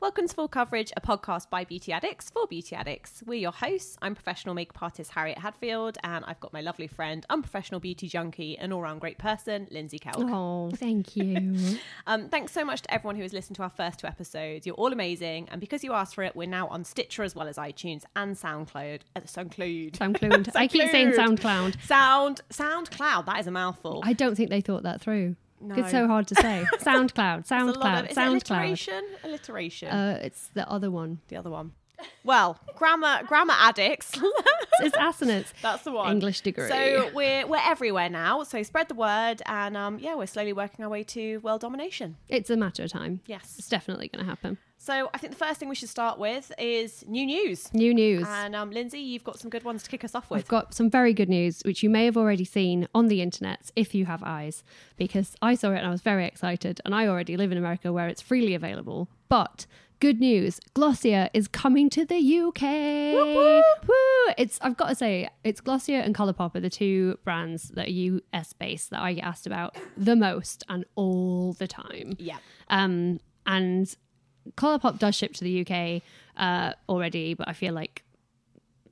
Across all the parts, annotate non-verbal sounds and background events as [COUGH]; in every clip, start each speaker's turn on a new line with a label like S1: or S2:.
S1: Welcome to Full Coverage, a podcast by beauty addicts for beauty addicts. We're your hosts. I'm professional makeup artist Harriet Hadfield, and I've got my lovely friend, unprofessional beauty junkie, and all round great person, Lindsay Kelk.
S2: Oh, thank you. [LAUGHS]
S1: Um, thanks so much to everyone who has listened to our first two episodes. You're all amazing, and because you asked for it, we're now on Stitcher as well as iTunes and SoundCloud. Uh, SoundCloud.
S2: SoundCloud. I keep saying SoundCloud.
S1: Sound SoundCloud. That is a mouthful.
S2: I don't think they thought that through.
S1: No.
S2: It's so hard to say. SoundCloud. [LAUGHS]
S1: It's a lot
S2: SoundCloud.
S1: of-
S2: SoundCloud.
S1: alliteration? Alliteration.
S2: Uh, it's the other one.
S1: the other one. Well, grammar grammar addicts. [LAUGHS]
S2: It's assonance.
S1: That's the one.
S2: English degree.
S1: So we're we're everywhere now. So spread the word, and um, yeah, we're slowly working our way to world domination.
S2: It's a matter of time.
S1: Yes.
S2: It's definitely going to happen.
S1: So I think the first thing we should start with is new news.
S2: New news.
S1: And um, Lindsay, you've got some good ones to kick us off with.
S2: I've got some very good news, which you may have already seen on the internet if you have eyes, because I saw it and I was very excited. And I already live in America where it's freely available. But good news Glossier is coming to the UK. Woo! It's, I've got to say, it's Glossier and Colourpop are the two brands that are US based that I get asked about the most and all the time.
S1: yeah.
S2: Um, and Colourpop does ship to the UK uh, already, but I feel like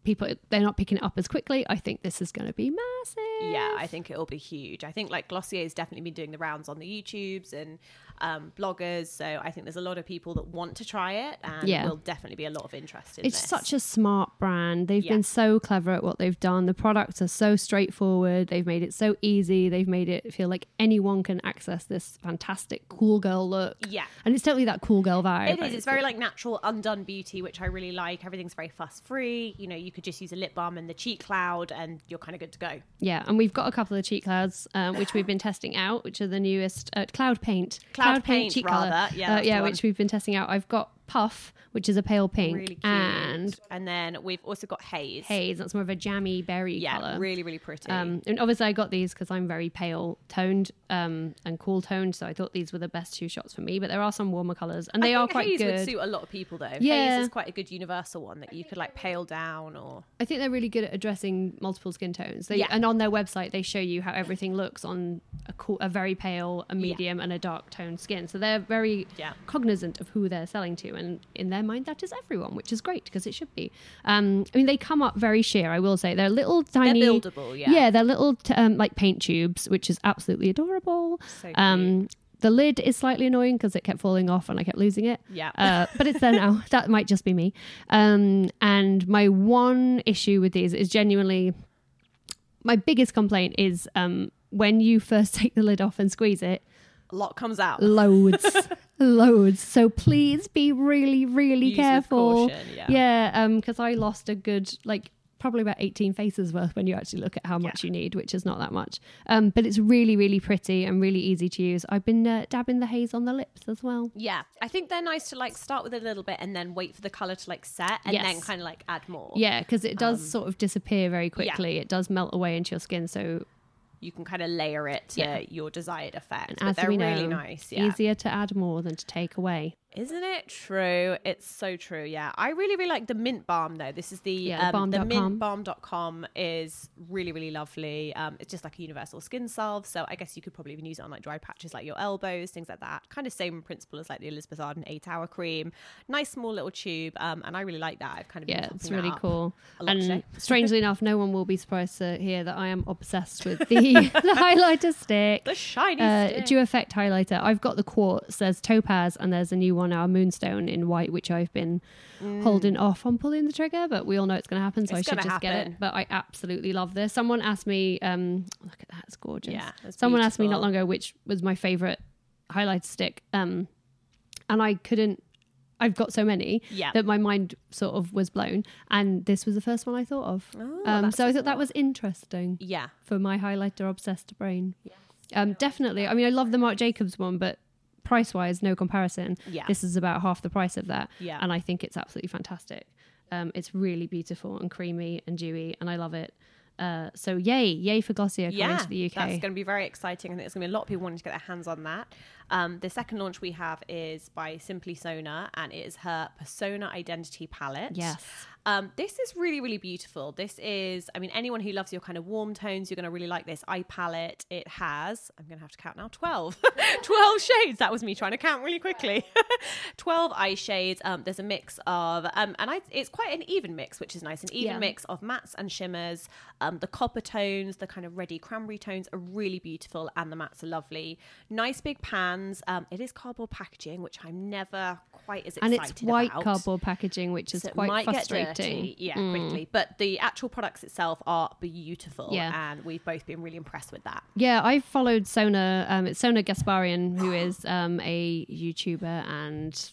S2: people they're not picking it up as quickly. I think this is going to be massive.
S1: Yeah, I think it'll be huge. I think like Glossier has definitely been doing the rounds on the YouTubes and um, bloggers. So I think there's a lot of people that want to try it, and
S2: Yeah.
S1: will definitely be a lot of interest in
S2: It's
S1: this.
S2: such a smart brand. They've
S1: Yeah.
S2: been so clever at what they've done. The products are so straightforward. They've made it so easy. They've made it feel like anyone can access this fantastic cool girl look.
S1: Yeah.
S2: And it's totally that cool girl vibe.
S1: It is. It's very like natural, undone beauty, which I really like. Everything's very fuss free. You know, you could just use a lip balm and the cheek cloud, and you're kind of good to go.
S2: Yeah, and we've got a couple of cheek clouds um, which we've been testing out, which are the newest uh, Cloud Paint.
S1: Cloud Paint,
S2: cheek
S1: rather.
S2: colour.
S1: Yeah,
S2: uh, yeah, which we've been testing out. I've got Puff, which is a pale pink,
S1: Really cute.
S2: and
S1: and then we've also got haze.
S2: Haze. That's more of a jammy berry
S1: yeah,
S2: color.
S1: really, really pretty.
S2: Um, and obviously, I got these because I'm very pale toned um, and cool toned, so I thought these were the best two shots for me. But there are some warmer colors, and they
S1: I
S2: are quite
S1: haze
S2: good.
S1: would suit a lot of people though.
S2: Yeah.
S1: Haze is quite a good universal one that you could like pale down or
S2: I think they're really good at addressing multiple skin tones. They,
S1: Yeah.
S2: And on their website, they show you how everything looks on a, cool, a very pale, a medium, and a dark toned skin. So they're very
S1: Yeah.
S2: cognizant of who they're selling to, and in their mind, that is everyone, which is great because it should be. Um, I mean, they come up very sheer. I will say they're little tiny,
S1: buildable, yeah.
S2: yeah, they're little t- um, like paint tubes, which is absolutely adorable.
S1: So
S2: um, the lid is slightly annoying because it kept falling off and I kept losing it.
S1: Yeah.
S2: Uh, but it's there now. [LAUGHS] That might just be me. Um, and my one issue with these is genuinely my biggest complaint is um, when you first [LAUGHS] take the lid off and squeeze it,
S1: a lot comes out.
S2: loads, [LAUGHS] loads. So please be really, really
S1: Use
S2: careful.
S1: caution, yeah.
S2: Yeah. Because I lost a good like probably about 18 faces worth when you actually look at how much you need, which is not that much. Um, but it's really, really pretty and really easy to use. I've been uh, dabbing the haze on the lips as well.
S1: Yeah, I think they're nice to like start with a little bit and then wait for the color to like set and
S2: Yes.
S1: then kind of like add more.
S2: Yeah, because it does
S1: Um,
S2: sort of disappear very quickly. It does melt away into your skin. So,
S1: you can kind of layer it to
S2: Yeah.
S1: your desired effect.
S2: and
S1: but they're
S2: we know,
S1: really nice. Yeah.
S2: easier to add more than to take away.
S1: Isn't it true? It's so true. Yeah. I really, really like the mint balm though. This is the,
S2: Yeah, the
S1: um, the
S2: balm.com.
S1: mintbalm.com is really, really lovely. Um, it's just like a universal skin salve. So I guess you could probably even use it on like dry patches like your elbows, things like that. Kind of same principle as like the Elizabeth Arden eight hour cream. Nice small little tube. Um, and I really like that. I've kind of been
S2: Yeah, it's really cool. And [LAUGHS] strangely enough, no one will be surprised to hear that I am obsessed with the, [LAUGHS] [LAUGHS] the highlighter stick.
S1: The shiny
S2: uh,
S1: stick.
S2: Dew Effect highlighter. I've got the quartz. There's topaz, and there's a new one now, Moonstone in white, which I've been holding off on pulling the trigger. But we all know it's going to happen, so
S1: Mm. It's
S2: I should just get it. But I absolutely love this. Someone asked me, um, look at that, it's gorgeous.
S1: Yeah,
S2: Someone asked me not long ago which was my favorite highlighter stick, um, and I couldn't. I've got so many
S1: Yeah.
S2: that my mind sort of was blown, and this was the first one I thought of.
S1: Oh,
S2: um, so I thought that was interesting
S1: Yeah.
S2: for my highlighter obsessed brain. Um, definitely. I mean, I love the Marc Jacobs one, but price wise, no comparison.
S1: Yeah.
S2: This is about half the price of that.
S1: Yeah.
S2: And I think it's absolutely fantastic. Um, it's really beautiful and creamy and dewy, and I love it. Uh, so yay, yay for Glossier coming
S1: yeah,
S2: to the UK.
S1: that's going to be very exciting. I think there's going to be a lot of people wanting to get their hands on that. Um, the second launch we have is by Simply Sona, and it is her Persona Identity Palette.
S2: Yes.
S1: Um, this is really, really beautiful. This is, I mean, anyone who loves your kind of warm tones, you're going to really like this eye palette. It has, I'm going to have to count now, 12. [LAUGHS] 12 shades. That was me trying to count really quickly. [LAUGHS] 12 eye shades. Um, there's a mix of, um, and I, it's quite an even mix, which is nice. An even
S2: Yeah.
S1: mix of mattes and shimmers. Um, the copper tones, the kind of reddy cranberry tones are really beautiful, and the mattes are lovely. Nice big pans. Um, it is cardboard packaging, which I'm never quite as excited about.
S2: and it's white
S1: about.
S2: cardboard packaging, which is
S1: So
S2: quite frustrating. Mm.
S1: dirty, yeah, quickly. But the actual products itself are beautiful,
S2: Yeah.
S1: and we've both been really impressed with that.
S2: Yeah, I followed Sona. Um, it's Sona Gasparian, who is um, a YouTuber and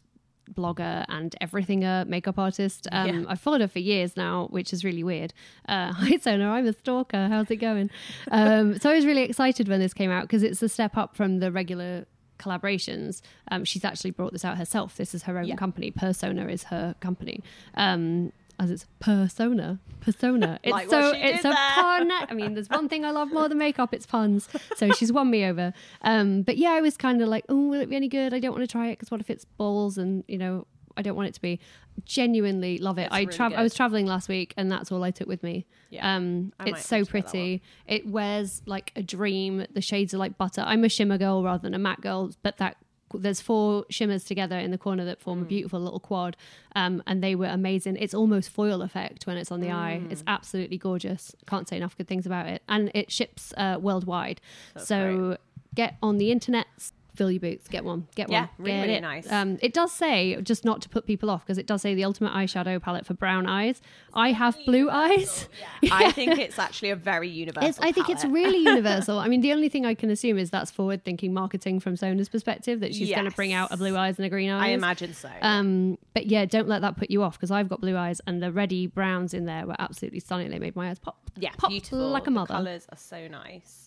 S2: blogger and everything a makeup artist. Um,
S1: Yeah.
S2: I've followed her for years now, which is really weird. Uh, [LAUGHS] hi, Sona. I'm a stalker. How's it going? Um, so I was really excited when this came out because it's a step up from the regular collaborations. Um, she's actually brought this out herself. This is her own
S1: Yeah.
S2: company. Persona is her company. Um, as it's persona, persona. [LAUGHS] It's
S1: Like
S2: so it's a
S1: there.
S2: pun. I mean, there's one thing I love more than makeup. It's puns. So she's won me over. Um, but yeah, I was kind of like, oh, will it be any good? I don't want to try it because what if it's balls and you know. I don't want it to be. Genuinely love it.
S1: It's
S2: I
S1: really
S2: travel. I was traveling last week, and that's all I took with me.
S1: Yeah,
S2: um, it's so
S1: have to try that
S2: pretty. It wears like a dream. The shades are like butter. I'm a shimmer girl rather than a matte girl, but that there's four shimmers together in the corner that
S1: Mm.
S2: form a beautiful little quad, um, and they were amazing. It's almost foil effect when it's on the eye.
S1: Mm.
S2: It's absolutely gorgeous. Can't say enough good things about it, and it ships uh, worldwide. so get on the internet. Fill your boots. Get one. Get
S1: Yeah,
S2: one.
S1: really, really
S2: it.
S1: nice.
S2: Um, it does say just not to put people off because it does say the ultimate eyeshadow palette for brown eyes. I have blue eyes.
S1: I [LAUGHS] think it's actually a very universal.
S2: It's, I think it's really [LAUGHS] universal. I mean, the only thing I can assume is that's forward-thinking marketing from Sona's perspective that she's going to bring out a blue eyes and a green eyes.
S1: I imagine so.
S2: Um, but yeah, don't let that put you off because I've got blue eyes and the reddy browns in there were absolutely stunning. They made my eyes pop.
S1: yeah,
S2: pop
S1: beautiful.
S2: like a mother.
S1: The
S2: mother.
S1: colours are so nice.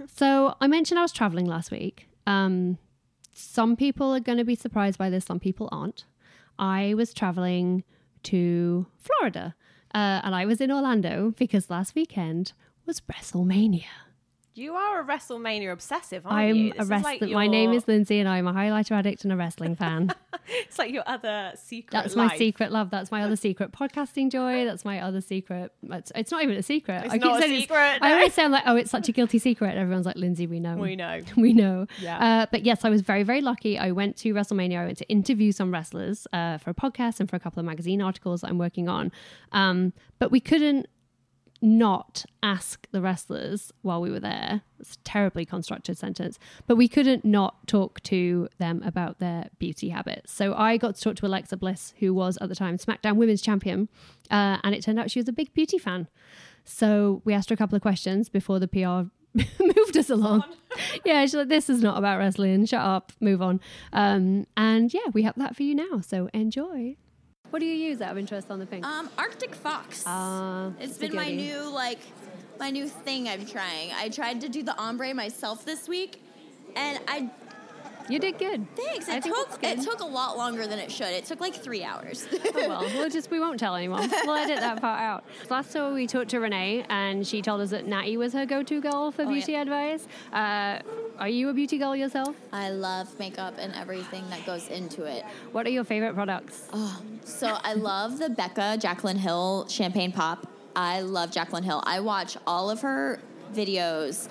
S1: [LAUGHS]
S2: So I mentioned I was traveling last week. Um, some people are going to be surprised by this, some people aren't. I was traveling to Florida uh, and I was in Orlando because last weekend was WrestleMania.
S1: You are a WrestleMania obsessive, aren't
S2: I'm
S1: you?
S2: a
S1: This
S2: wrestler.
S1: like
S2: My name is Lindsay and I'm a highlighter addict and a wrestling fan. [LAUGHS]
S1: It's like your other secret.
S2: That's my secret love. That's my other secret podcasting joy. That's my other secret. It's, it's not even a secret.
S1: It's
S2: I keep
S1: a
S2: saying it's-
S1: secret,
S2: I always [LAUGHS] say I'm like, oh, it's such a guilty secret. Everyone's like, Lindsay, we know.
S1: We know. [LAUGHS]
S2: we know.
S1: Yeah.
S2: Uh, but yes, I was very, very lucky. I went to WrestleMania. I went to interview some wrestlers uh, for a podcast and for a couple of magazine articles that I'm working on. Um, but we couldn't not ask the wrestlers while we were there. It's a terribly constructed sentence, but we couldn't not talk to them about their beauty habits. So I got to talk to Alexa Bliss, who was at the time SmackDown Women's Champion, uh, and it turned out she was a big beauty fan. So we asked her a couple of questions before the PR [LAUGHS] moved us along. yeah, she's like, this is not about wrestling. Shut up, move on. Um, and yeah, we have that for you now. So enjoy. What do you use out of interest on the pink?
S3: Um, Arctic Fox.
S2: Ah,
S3: it's been my new like my new thing I'm trying. I tried to do the ombre myself this week, and I
S2: you did good.
S3: thanks. It
S2: think
S3: took it took a lot longer than it should. It took like three hours. [LAUGHS]
S2: Oh, well, we'll just we won't tell anyone. We'll edit that part out. [LAUGHS] Last time we talked to Renee, and she told us that Natty was her go-to girl for
S3: Oh,
S2: beauty
S3: yeah.
S2: advice. Uh, are you a beauty girl yourself?
S3: I love makeup and everything that goes into it.
S2: What are your favorite products?
S3: Oh, so I love the Becca Jaclyn Hill champagne pop. I love Jaclyn Hill. I watch all of her videos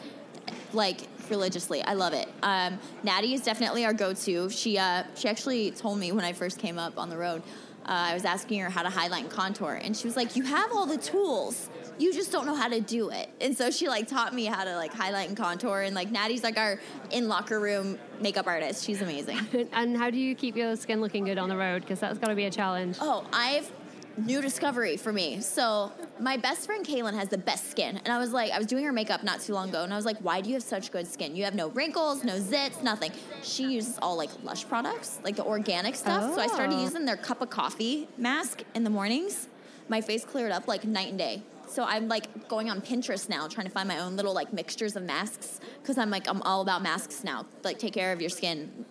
S3: like religiously. I love it. Um, Natty is definitely our go-to. She uh, she actually told me when I first came up on the road. Uh, I was asking her how to highlight and contour, and she was like, "You have all the tools." You just don't know how to do it, and so she like taught me how to like highlight and contour. And like Natty's like our in locker room makeup artist. She's amazing. [LAUGHS]
S2: And how do you keep your skin looking good on the road? Because that's got to be a challenge.
S3: Oh, I've new discovery for me. So my best friend Kaylin has the best skin, and I was like, I was doing her makeup not too long ago, and I was like, why do you have such good skin? You have no wrinkles, no zits, nothing. She uses all like Lush products, like the organic stuff. Oh. So I started
S2: Oh.
S3: using their cup of coffee mask in the mornings. My face cleared up like night and day. So I'm like going on Pinterest now, trying to find my own little like mixtures of masks because I'm like I'm all about masks now. Like take care of your skin.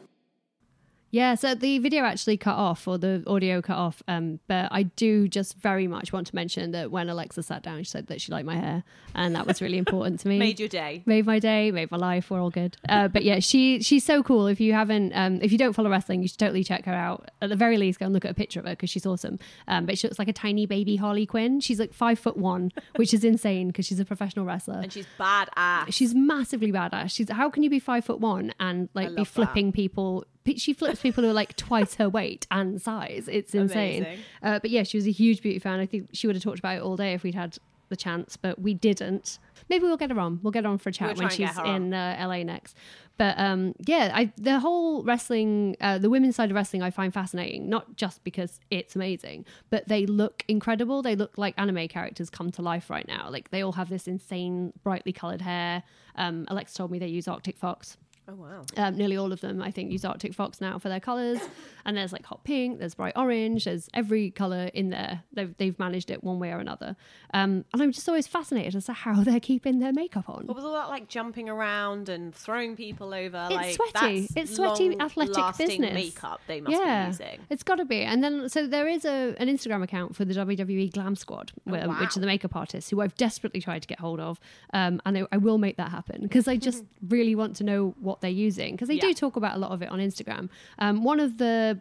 S2: Yeah, so the video actually cut off or the audio cut off. Um, but I do just very much want to mention that when Alexa sat down, she said that she liked my hair, and that was really important to me. [LAUGHS]
S1: Made your day.
S2: made my day, made my life. We're all good. Uh, but yeah, she she's so cool. If you haven't, um, if you don't follow wrestling, you should totally check her out. At the very least, go and look at a picture of her because she's awesome. Um, but she looks like a tiny baby Harley Quinn. She's like five foot one, which is insane because she's a professional wrestler.
S1: And she's badass.
S2: She's massively badass. She's how can you be five foot one and like be flipping people? She flips people who are like twice her weight and size. It's insane. Uh, but yeah, she was a huge beauty fan. I think she would have talked about it all day if we'd had the chance, but we didn't. Maybe we'll get her on. We'll get her on for a chat
S1: We'll
S2: when
S1: try and get
S2: she's in uh, LA next. But um, yeah, I, the whole wrestling, uh, the women's side of wrestling, I find fascinating. Not just because it's amazing, but they look incredible. They look like anime characters come to life right now. Like they all have this insane, brightly colored hair. Um, Alexa told me they use Arctic Fox.
S1: Oh wow.
S2: Um, nearly all of them, I think, use Arctic Fox now for their colors. And there's like hot pink, there's bright orange, there's every color in there. They've, they've managed it one way or another. Um, and I'm just always fascinated as to how [LAUGHS] they're keeping their makeup on.
S1: What was all that like jumping around and throwing people over?
S2: It's
S1: like
S2: sweaty. It's sweaty,
S1: long
S2: athletic business.
S1: makeup they must
S2: yeah,
S1: be using.
S2: it's got to be. And then, so there is a an Instagram account for the WWE Glam Squad, where-
S1: Oh, wow.
S2: which are the makeup artists who I've desperately tried to get hold of, um, and I, I will make that happen because I just [LAUGHS] really want to know what they're using because they do talk about a lot of it on Instagram. Um, one of the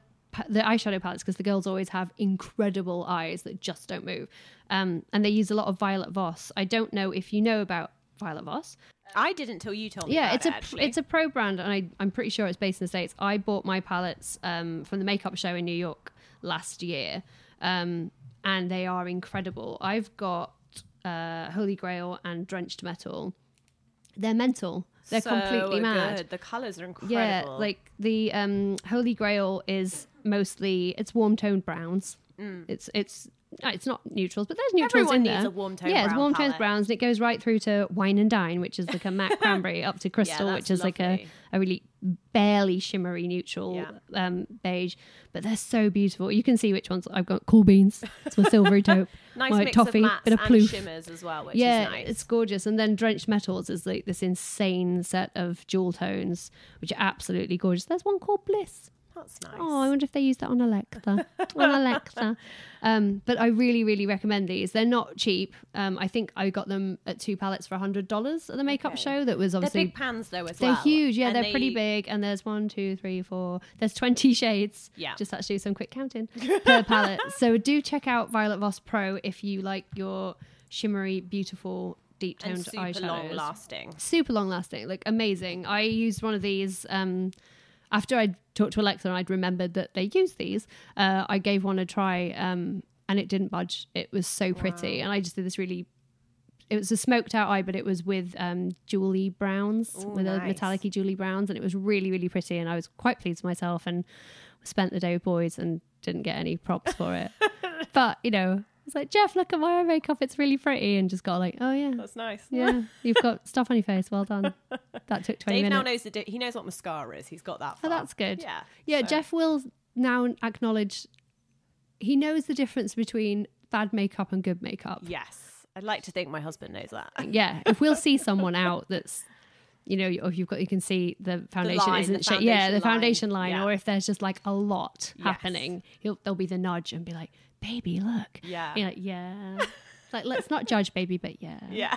S2: the eyeshadow palettes because the girls always have incredible eyes that just don't move, um, and they use a lot of Violet Voss. I don't know if you know about Violet Voss.
S1: I didn't till you told me.
S2: Yeah,
S1: about
S2: it's
S1: it,
S2: a
S1: actually.
S2: it's a pro brand, and I, I'm pretty sure it's based in the states. I bought my palettes um, from the makeup show in New York last year, um, and they are incredible. I've got uh, Holy Grail and Drenched Metal. They're mental. They're
S1: So
S2: completely mad.
S1: Good. The colors are incredible.
S2: Yeah, like the um, Holy Grail is mostly it's warm toned browns. It's it's uh, it's not neutrals, but there's neutrals.
S1: Everyone
S2: in
S1: needs
S2: there.
S1: a warm-toned
S2: yeah, it's
S1: brown
S2: warm
S1: palette.
S2: browns, and it goes right through to wine and dine, which is like a matte [LAUGHS] cranberry, up to crystal,
S1: that's
S2: which is like a,
S1: lovely.
S2: a really barely shimmery neutral um, beige. But they're so beautiful. You can see which ones I've got. Cool beans. It's my silvery [LAUGHS] taupe.
S1: nice
S2: my
S1: mix
S2: toffee,
S1: of mattes
S2: bit of
S1: and
S2: ploof
S1: shimmers as well, which
S2: yeah,
S1: is nice.
S2: it's gorgeous. And then Drenched Metals is like this insane set of jewel tones, which are absolutely gorgeous. There's one called Bliss.
S1: That's nice.
S2: Oh, I wonder if they use that on Alexa. [LAUGHS] on Alexa. Um, but I really, really recommend these. They're not cheap. Um, I think I got them at two pallets for hundred dollars at the makeup
S1: Okay.
S2: show. That was
S1: They're
S2: obviously
S1: big pans though as
S2: they're
S1: well.
S2: huge. Yeah,
S1: and
S2: they're pretty big. And there's one, two, three, four. There's 20 shades.
S1: Yeah.
S2: Just actually do some quick counting [LAUGHS] per palette. So do check out Violet Voss Pro if you like your shimmery, beautiful, deep toned
S1: super
S2: eyeshadows.
S1: long lasting.
S2: Super long lasting, like amazing. I used one of these um, after I'd talked to Alexa and I'd remembered that they use these. Uh, I gave one a try um, and it didn't budge. It was so pretty. And I just did this really it was a smoked out eye, but it was with um, jewelly browns,
S1: Ooh,
S2: with a
S1: nice.
S2: metallic jewelly browns, and it was really, really pretty. And I was quite pleased with myself and spent the day with boys and didn't get any props for it. [LAUGHS] but you know, it's like Jeff, look at my eye makeup; it's really pretty, and just got like, oh yeah,
S1: That's nice.
S2: yeah, [LAUGHS] you've got stuff on your face. Well done. That took twenty
S1: Dave
S2: minutes.
S1: now knows the di- he knows what mascara is. He's got that.
S2: Oh, that's good.
S1: Yeah.
S2: Yeah,
S1: so-
S2: Jeff will now acknowledge he knows the difference between bad makeup and good makeup.
S1: Yes, I'd like to think my husband knows that.
S2: Uh, yeah, if we'll see someone out that's, you know, or you've got, you can see the foundation
S1: line,
S2: isn't,
S1: the
S2: yeah, the
S1: foundation line.
S2: foundation line,
S1: Yeah.
S2: or if there's just like a lot
S1: Yes.
S2: happening, he'll there'll be the nudge and be like, "Baby, look."
S1: Yeah.
S2: You're like, yeah. Like let's not judge, baby, but yeah.
S1: Yeah.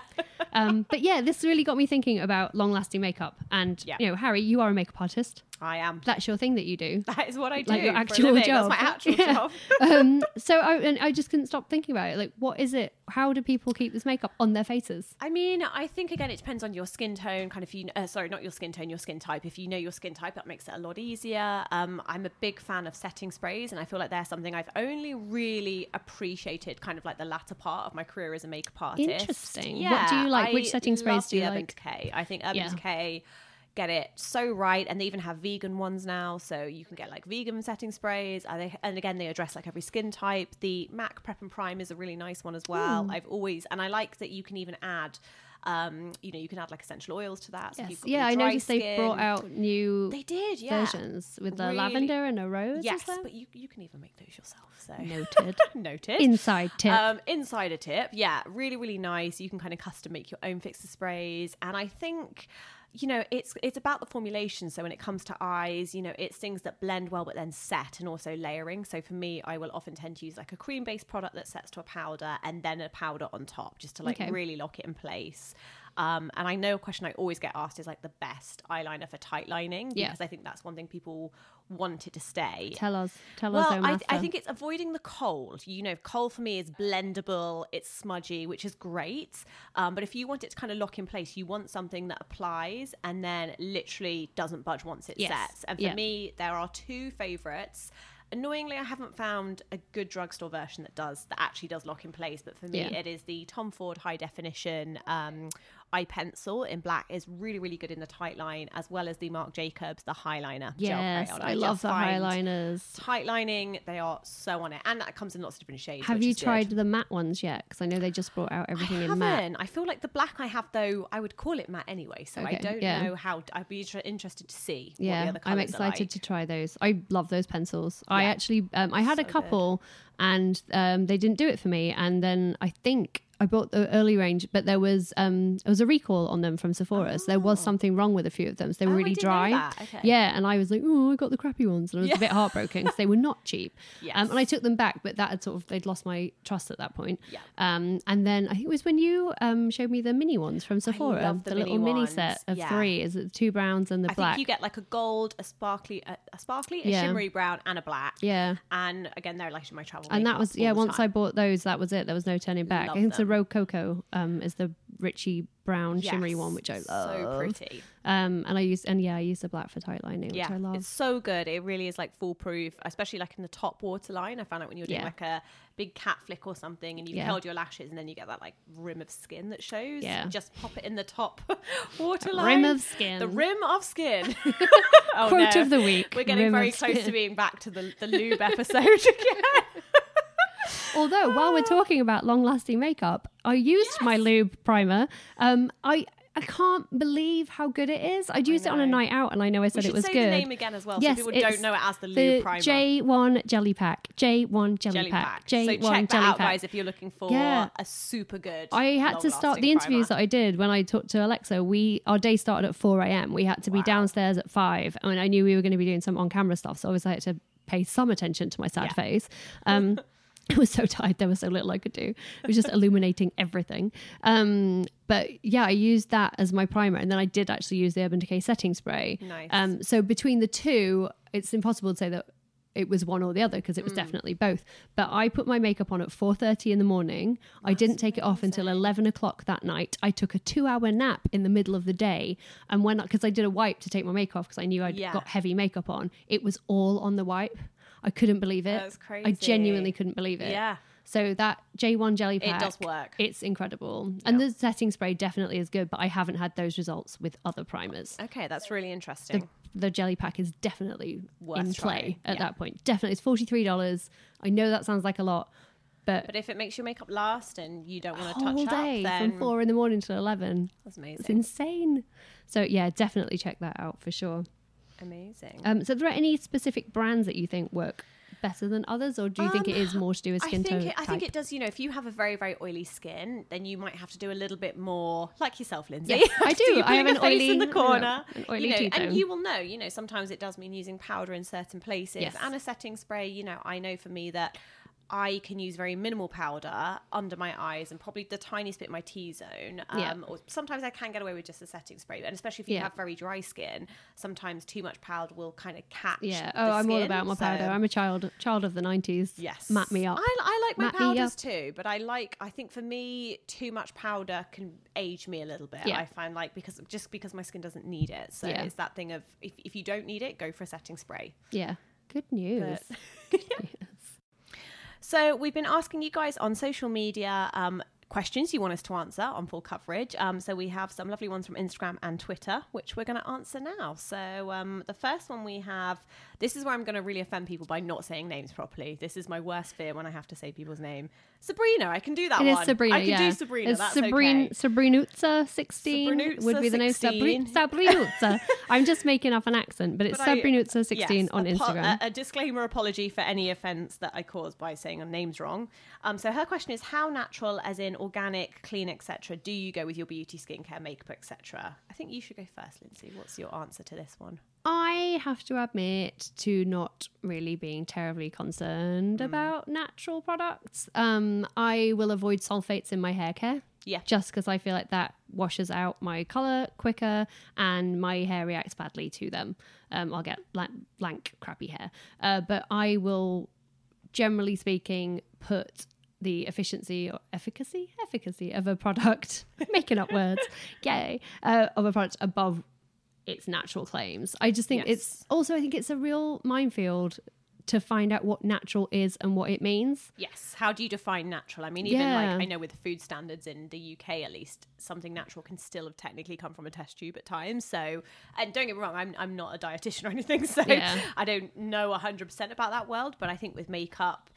S2: Um, but yeah, this really got me thinking about long-lasting makeup. And
S1: Yeah.
S2: you know, Harry, you are a makeup artist.
S1: I am.
S2: That's your thing that you do. [LAUGHS]
S1: That is what I do.
S2: like your actual job.
S1: That's my actual [LAUGHS]
S2: Yeah.
S1: job. [LAUGHS]
S2: um, so I, and I just couldn't stop thinking about it. Like, what is it? How do people keep this makeup on their faces?
S1: I mean, I think again, it depends on your skin tone. Kind of, you uh, sorry, not your skin tone, your skin type. If you know your skin type, that makes it a lot easier. Um, I'm a big fan of setting sprays, and I feel like they're something I've only really appreciated, kind of like the latter part of my career as a makeup artist.
S2: Interesting. What do you like? Which setting sprays do you
S1: the Urban
S2: like?
S1: Decay. I think Urban
S2: Yeah.
S1: Decay get it so right and they even have vegan ones now so you can get like vegan setting sprays and, they, and again they address like every skin type the mac prep and prime is a really nice one as well
S2: Hmm.
S1: i've always and i like that you can even add Um, you know, you can add like essential oils to that. So
S2: Yes. Yeah, I noticed they brought out new
S1: They did, yeah.
S2: versions with the
S1: Really-
S2: lavender and a rose.
S1: Yes, but you you can even make those yourself. So
S2: Noted. [LAUGHS]
S1: noted.
S2: Inside tip.
S1: Um, insider tip, yeah, really, really nice. You can kind of custom make your own fixer sprays, and I think, you know, it's it's about the formulation. So when it comes to eyes, you know, it's things that blend well, but then set, and also layering. So for me, I will often tend to use like a cream based product that sets to a powder, and then a powder on top, just to like
S2: Okay.
S1: really lock it in place. Um, and I know a question I always get asked is like the best eyeliner for tight lining
S2: Yeah.
S1: because I think that's one thing people want it to stay.
S2: tell us. Tell us.
S1: Well, I, I think it's avoiding the cold. You know, cold for me is blendable, it's smudgy, which is great. Um, but if you want it to kind of lock in place, you want something that applies and then literally doesn't budge once it
S2: Yes.
S1: sets. And for
S2: Yeah.
S1: me, there are two favorites. Annoyingly, I haven't found a good drugstore version that does that actually does lock in place. But for me,
S2: Yeah.
S1: it is the Tom Ford High Definition um, eye pencil in black is really really good in the tight line, as well as the Marc Jacobs the highliner. gel
S2: Yes,
S1: crayon.
S2: I, love the highliners.
S1: tight lining they are so on it and that comes in lots of different shades
S2: Have you
S1: is good.
S2: tried the matte ones yet? Because I know they just brought out everything
S1: I
S2: in
S1: haven't.
S2: matte.
S1: I feel like the black I have though, I would call it matte anyway. So I don't
S2: yeah.
S1: know how. I'd be inter- interested to see. what the
S2: Yeah, I'm excited
S1: like.
S2: to try those. I love those pencils. I actually, um, I had a
S1: couple. good.
S2: And um, they didn't do it for me. And then I think I bought the early range, but there was um, there was a recall on them from Sephora. So there was something wrong with a few of them. So they were
S1: Oh,
S2: really dry.
S1: Okay.
S2: Yeah, and I was like, oh, I got the crappy ones, and I was a bit heartbroken because they were not cheap.
S1: Yes. [LAUGHS]
S2: Um, and I took them back, but that had sort of they'd lost my trust at that point.
S1: Yeah.
S2: Um, and then I think it was when you um showed me the mini ones from Sephora,
S1: the
S2: little
S1: mini
S2: mini
S1: ones.
S2: set of
S1: Yeah.
S2: three. Is it the two browns and the
S1: I
S2: black?
S1: think you get like a gold, a sparkly, a, a sparkly, a
S2: Yeah.
S1: shimmery brown, and a black.
S2: yeah.
S1: And again, they're like in my travel.
S2: And that was yeah once i bought those that was it there was no turning back
S1: Love
S2: i think it's the
S1: them.
S2: rogue cocoa um is the richie brown shimmery one which i love
S1: So pretty.
S2: um and i used and yeah i used the black for tight lining which
S1: Yeah,
S2: i love
S1: it's so good. It really is like foolproof, especially like in the top waterline. I found out when you're doing
S2: Yeah.
S1: like a big cat flick or something, and you've
S2: Yeah.
S1: held your lashes, and then you get that like rim of skin that shows.
S2: Yeah.
S1: just pop it in the top [LAUGHS] waterline.
S2: Rim of skin.
S1: The rim of skin. [LAUGHS] oh,
S2: Quote
S1: no.
S2: of the week,
S1: We're getting
S2: rim
S1: very close to being back to the the lube episode [LAUGHS] again.
S2: Although while we're talking about long lasting makeup i used my lube primer um i I can't believe how good it is. I'd used it on a night out, and I know I said it was
S1: say
S2: good.
S1: the name again as well,
S2: Yes,
S1: so people don't know it as the lube primer.
S2: J1 Jelly Pack. J1 Jelly,
S1: Jelly
S2: Pack.
S1: pack.
S2: J1
S1: so check that
S2: Jelly
S1: out,
S2: Pack.
S1: guys, if you're looking for
S2: Yeah.
S1: a super good.
S2: I had to start the interviews that I did when I talked to Alexa. We our day started at four a.m. We had to be downstairs at five, and I knew we were going to be doing some on camera stuff, so obviously I had to pay some attention to my sad
S1: Yeah.
S2: face. Um, [LAUGHS] I [LAUGHS] was so tired. There was so little I could do. It was just [LAUGHS] illuminating everything. Um, but yeah, I used that as my primer, and then I did actually use the Urban Decay setting spray.
S1: Nice.
S2: Um, so between the two, it's impossible to say that it was one or the other because it
S1: Mm.
S2: was definitely both. But I put my makeup on at four thirty in the morning. I didn't take it off until eleven o'clock that night. I took a two-hour nap in the middle of the day, and when I because I did a wipe to take my makeup off because I knew I'd
S1: Yeah.
S2: got heavy makeup on, it was all on the wipe. I couldn't believe it.
S1: That's crazy.
S2: I genuinely couldn't believe it.
S1: Yeah.
S2: So that J1 jelly pack, It
S1: does work.
S2: It's incredible, and the setting spray definitely is good. But I haven't had those results with other primers
S1: Okay, that's really interesting.
S2: the, the jelly pack is definitely
S1: Worth
S2: in play
S1: trying,
S2: at
S1: yeah.
S2: that point. Definitely, it's forty three dollars. I know that sounds like a lot, but,
S1: but if it makes your makeup last and you don't want to touch
S2: day
S1: up, then
S2: from four in the morning till eleven,
S1: that's amazing.
S2: it's insane. So yeah, definitely check that out for sure.
S1: Amazing.
S2: Um, so, are there any specific brands that you think work better than others, or do you think it is more to do with
S1: Um, I
S2: skin
S1: think
S2: tone
S1: it, I think it does. You know, if you have a very very oily skin, then you might have to do a little bit more, like yourself, Lindsay.
S2: Yes, I [LAUGHS] do. I have an
S1: face in the corner,
S2: an oily
S1: you know, and you will know. You know, sometimes it does mean using powder in certain places
S2: Yes.
S1: and a setting spray. You know, I know for me that. I can use very minimal powder under my eyes and probably the tiniest bit in my T zone. Um,
S2: Yeah.
S1: Or sometimes I can get away with just a setting spray, and especially if you
S2: Yeah.
S1: have very dry skin, sometimes too much powder will kind of catch.
S2: yeah.
S1: the
S2: Oh, I'm all about my powder. I'm a child child of the nineties.
S1: Yes.
S2: Map me up.
S1: I, I like my
S2: me
S1: powders too, but I like, I think for me, too much powder can age me a little bit.
S2: Yeah.
S1: I find like, because just because my skin doesn't need it. So
S2: Yeah.
S1: it's that thing of if, if you don't need it, go for a setting spray.
S2: yeah. Good news. [LAUGHS] [LAUGHS]
S1: So we've been asking you guys on social media um, questions you want us to answer on full coverage. Um, so we have some lovely ones from Instagram and Twitter, which we're going to answer now. So um, the first one we have this is where I'm going to really offend people by not saying names properly. This is my worst fear when I have to say people's name. Sabrina, I can do that
S2: It is
S1: one.
S2: Sabrina.
S1: I can
S2: yeah.
S1: do Sabrina.
S2: It's
S1: That's
S2: Sabrina,
S1: okay.
S2: Sabrinutza 16
S1: Sabrinutza
S2: would be the name.
S1: 16.
S2: Sabri, Sabrinutza. [LAUGHS] I'm just making up an accent, but it's
S1: But
S2: Sabrinutza 16
S1: yes,
S2: on
S1: apo-
S2: Instagram.
S1: A, a disclaimer apology for any offence that I caused by saying her names wrong. Um, so her question is: How natural, as in organic, clean, etc., do you go with your beauty, skincare, makeup, etc.? I think you should go first, Lindsay. What's your answer to this one?
S2: I have to admit to not really being terribly concerned about natural products. Um, I will avoid sulfates in my hair care.
S1: Yeah.
S2: Just because I feel like that washes out my color quicker and my hair reacts badly to them. Um, I'll get blank, blank crappy hair. Uh, but I will, generally speaking, put the efficiency or efficacy efficacy of a product [LAUGHS] making up words [LAUGHS] yay uh, of a product above its natural claims. I just think it's also I think it's a real minefield to find out what natural is and what it means.
S1: Yes. How do you define natural? I mean, even
S2: Yeah.
S1: like I know with food standards in the UK, at least, something natural can still have technically come from a test tube at times. So, and don't get me wrong, I'm I'm not a dietitian [LAUGHS] or anything, so
S2: Yeah.
S1: I don't know hundred percent about that world. But I think with makeup.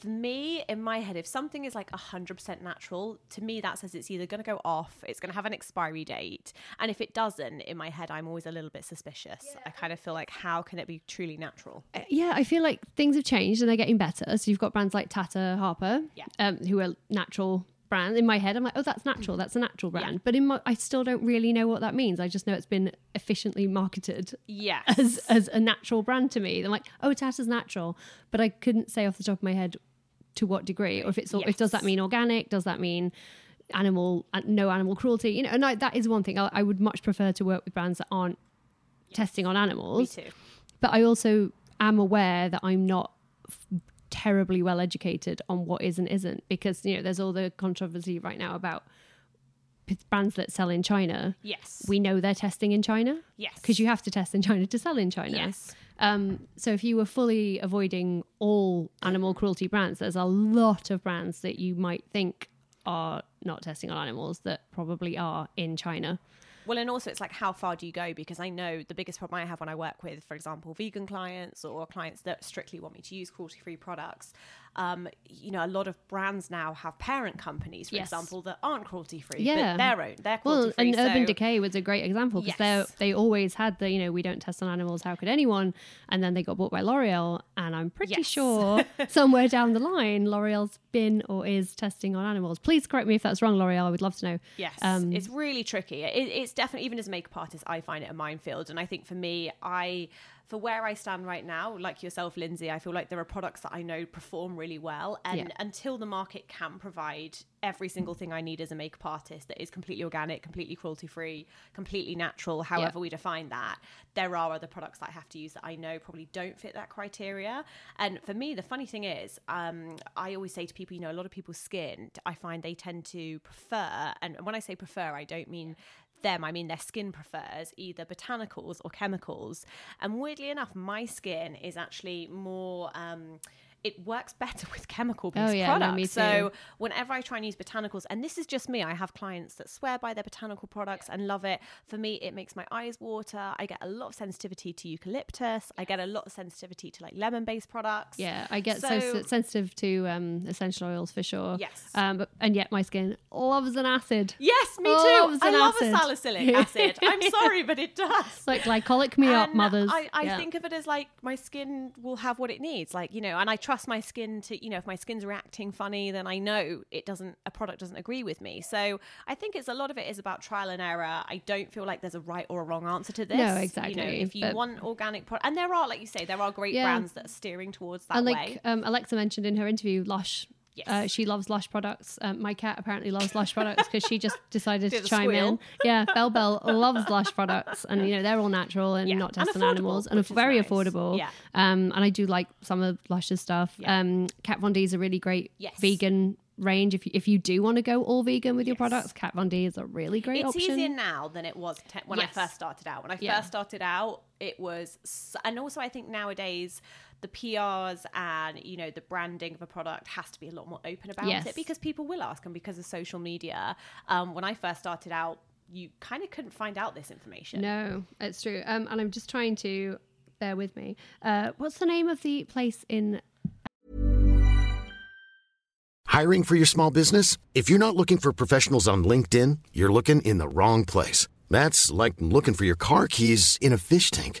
S1: For me, in my head, if something is like 100% natural, to me that says it's either going to go off, it's going to have an expiry date. And if it doesn't, in my head, I'm always a little bit suspicious. I kind of feel like, how can it be truly natural?
S2: Uh, Yeah, I feel like things have changed and they're getting better. So you've got brands like Tata Harper,
S1: Yeah.
S2: um, who are natural brands. In my head, I'm like, oh, that's natural. That's a natural brand. But in my, I still don't really know what that means. I just know it's been efficiently marketed
S1: Yes.
S2: as as a natural brand to me. I'm like, oh, Tata's natural, but I couldn't say off the top of my head to what degree, or if it's if does that mean organic? Does that mean animal uh, no animal cruelty? You know, and I, that is one thing. I, I would much prefer to work with brands that aren't testing on
S1: Me
S2: animals.
S1: too.
S2: But I also am aware that I'm not f- terribly well educated on what is and isn't because you know there's all the controversy right now about brands that sell in China.
S1: Yes.
S2: We know they're testing in China.
S1: Yes.
S2: Because you have to test in China to sell in China.
S1: Yes.
S2: Um, so if you were fully avoiding all animal cruelty brands, there's a lot of brands that you might think are not testing on animals that probably are in China.
S1: Well, and also it's like how far do you go? Because I know the biggest problem I have when I work with, for example, vegan clients or clients that strictly want me to use cruelty-free products. Um, you know, a lot of brands now have parent companies, for
S2: Yes.
S1: example, that aren't cruelty-free,
S2: Yeah.
S1: but their own, they're
S2: Well,
S1: cruelty-free.
S2: and Urban Decay was a great example because
S1: Yes.
S2: they they always had the you know we don't test on animals. How could anyone? And then they got bought by L'Oreal, and I'm pretty
S1: Yes.
S2: sure [LAUGHS] somewhere down the line L'Oreal's been or is testing on animals. Please correct me if that's wrong, L'Oreal. I would love to know.
S1: Yes,
S2: Um,
S1: it's really tricky. It, it's definitely even as a makeup artist, I find it a minefield. And I think for me, I for where I stand right now, like yourself, Lindsay, I feel like there are products that I know perform really well, and
S2: Yeah.
S1: until the market can provide every single thing I need as a makeup artist that is completely organic, completely cruelty free, completely natural, however we define that, there are other products that I have to use that I know probably don't fit that criteria. And for me, the funny thing is, um, I always say to people, you know, a lot of people's skin, I find they tend to prefer, and when I say prefer, I don't mean them, I mean their skin prefers either botanicals or chemicals. And weirdly enough, my skin is actually more. Um, it works better with chemical based
S2: Oh, yeah, no,
S1: products.
S2: me
S1: So whenever I try and use botanicals, and this is just me, I have clients that swear by their botanical products and love it. For me, it makes my eyes water. I get a lot of sensitivity to eucalyptus. I get a lot of sensitivity to like lemon based products.
S2: Yeah, I get so,
S1: So-
S2: sensitive to um, essential oils for sure.
S1: Yes.
S2: um, but, and yet my skin loves an acid.
S1: Yes, me too. I love
S2: acid.
S1: a salicylic [LAUGHS] acid. I'm sorry, but it does.
S2: It's like glycolic me up, mothers.
S1: I, I
S2: Yeah.
S1: think of it as like my skin will have what it needs, like you know, and I trust my skin to, you know, if my skin's reacting funny, then I know it doesn't, a product doesn't agree with me. So I think it's a lot of it is about trial and error. I don't feel like there's a right or a wrong answer to this.
S2: No,
S1: You know,
S2: exactly,
S1: if you
S2: but-
S1: want organic product, and there are, like you say, there are great
S2: Yeah.
S1: brands that are steering towards that
S2: and
S1: way.
S2: um, Alexa mentioned in her interview, Lush.
S1: Yes.
S2: Uh, she loves Lush products. Um, my cat apparently loves Lush products because she just [LAUGHS] decided to chime in. Yeah, Bell Bell loves Lush products, and you know they're all natural and
S1: Yeah,
S2: not tested on animals, and very
S1: nice.
S2: affordable.
S1: Yeah.
S2: Um, and I do like some of Lush's stuff.
S1: Yeah.
S2: Um, Kat Von D is a really great
S1: Yes.
S2: vegan range. If you, if you do want to go all vegan with your products, Kat Von D is a really great
S1: it's
S2: option.
S1: easier now than it was te- when
S2: Yes.
S1: I first started out. When I
S2: Yeah.
S1: first started out, it was, s- and also I think nowadays the PRs and you know the branding of a product has to be a lot more open about
S2: Yes.
S1: it because people will ask, and because of social media. Um, when I first started out, you kind of couldn't find out this information.
S2: No, it's true. Um, and I'm just trying to bear with me. Uh, what's the name of the place in?
S4: Hiring for your small business? If you're not looking for professionals on LinkedIn, you're looking in the wrong place. That's like looking for your car keys in a fish tank.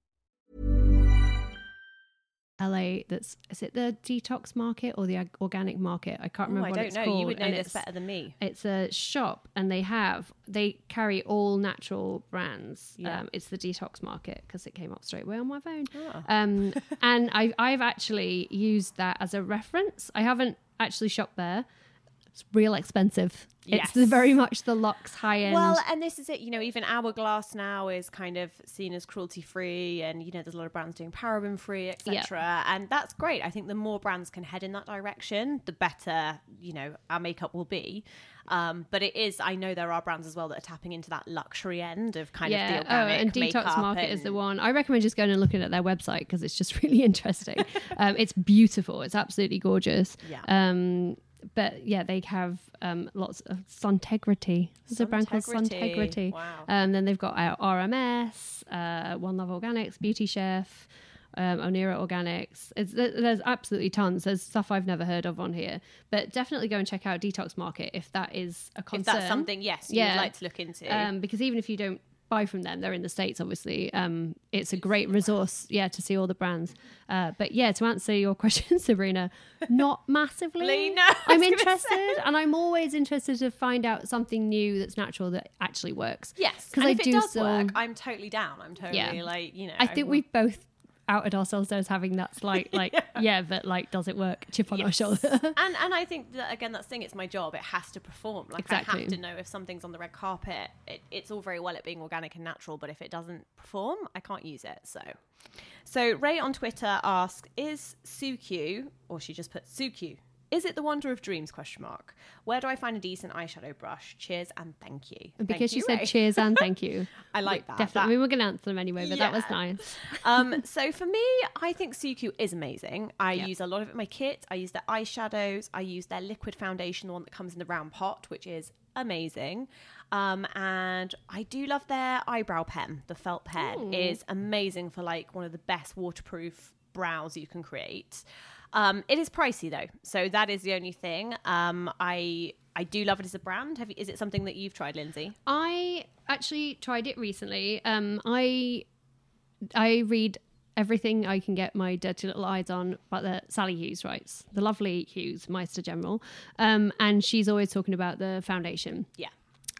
S2: LA that's is it the detox market or the organic market? I can't
S1: Oh,
S2: remember
S1: I
S2: what
S1: don't
S2: it's
S1: know.
S2: called.
S1: You would know
S2: and
S1: this better than me.
S2: It's a shop and they have they carry all natural brands.
S1: Yeah.
S2: Um, it's the detox market because it came up straight away on my phone.
S1: Ah.
S2: Um, [LAUGHS] and I, I've actually used that as a reference. I haven't actually shopped there. It's real expensive. It's very much the Lux high end.
S1: Well, and this is it. You know, even Hourglass now is kind of seen as cruelty free, and you know, there's a lot of brands doing paraben free, etc. And that's great. I think the more brands can head in that direction, the better. You know, our makeup will be. Um, but it is. I know there are brands as well that are tapping into that luxury end of kind of the
S2: yeah,
S1: organic
S2: oh, and Detox Market is the one. I recommend just going and looking at their website because it's just [LAUGHS] really interesting. [LAUGHS] um, it's beautiful. It's absolutely gorgeous.
S1: Yeah.
S2: Um, but yeah, they have um, lots of Suntegrity. There's a brand called.
S1: Suntegrity. Wow.
S2: Um, then they've got uh, RMS, uh, One Love Organics, Beauty Chef, um, Onira Organics. It's, there's absolutely tons. There's stuff I've never heard of on here. But definitely go and check out Detox Market if that is a concern.
S1: If that's something, yes, you would like to look into.
S2: Um, because even if you don't buy from them, they're in the States, obviously. Um, it's a great resource, yeah, to see all the brands. Uh, but yeah, to answer your [LAUGHS] question, Sabrina, not [LAUGHS] massively.
S1: I
S2: I'm interested, and I'm always interested to find out something new that's natural that actually works.
S1: yes,
S2: because I
S1: if
S2: do
S1: it does
S2: still.
S1: work, I'm totally down. I'm totally
S2: Yeah.
S1: like you know.
S2: I think we've both outed ourselves as having that slight, [LAUGHS] like, yeah. but like, does it work? Chip on our
S1: Yes.
S2: shoulder. [LAUGHS]
S1: and and I think that again, that's thing. It's my job. It has to perform. Like I
S2: Exactly.
S1: have to know if something's on the red carpet. It, it's all very well at being organic and natural, but if it doesn't perform, I can't use it. So, so Ray on Twitter asks, "Is Suqqu or she just put Suq? Is it the wonder of dreams? Question mark. Where do I find a decent eyeshadow brush? Cheers and thank you. Thank
S2: because you
S1: you,
S2: said
S1: Ray.
S2: cheers and thank [LAUGHS] you.
S1: I like that.
S2: Definitely.
S1: That-
S2: We were going to answer them anyway, but that was nice. [LAUGHS]
S1: um, so for me, I think Suqqu is amazing. I
S2: Yeah.
S1: use a lot of it in my kit. I use their eyeshadows. I use their liquid foundation, the one that comes in the round pot, which is amazing. Um, and I do love their eyebrow pen. The felt pen is amazing for like one of the best waterproof brows you can create. Um, it is pricey though, so that is the only thing. Um, I I do love it as a brand. Have you, is it something that you've tried, Lindsay?
S2: I actually tried it recently. Um, I I read everything I can get my dirty little eyes on about the Sally Hughes writes, the lovely Hughes Meister General, um, and she's always talking about the foundation.
S1: Yeah.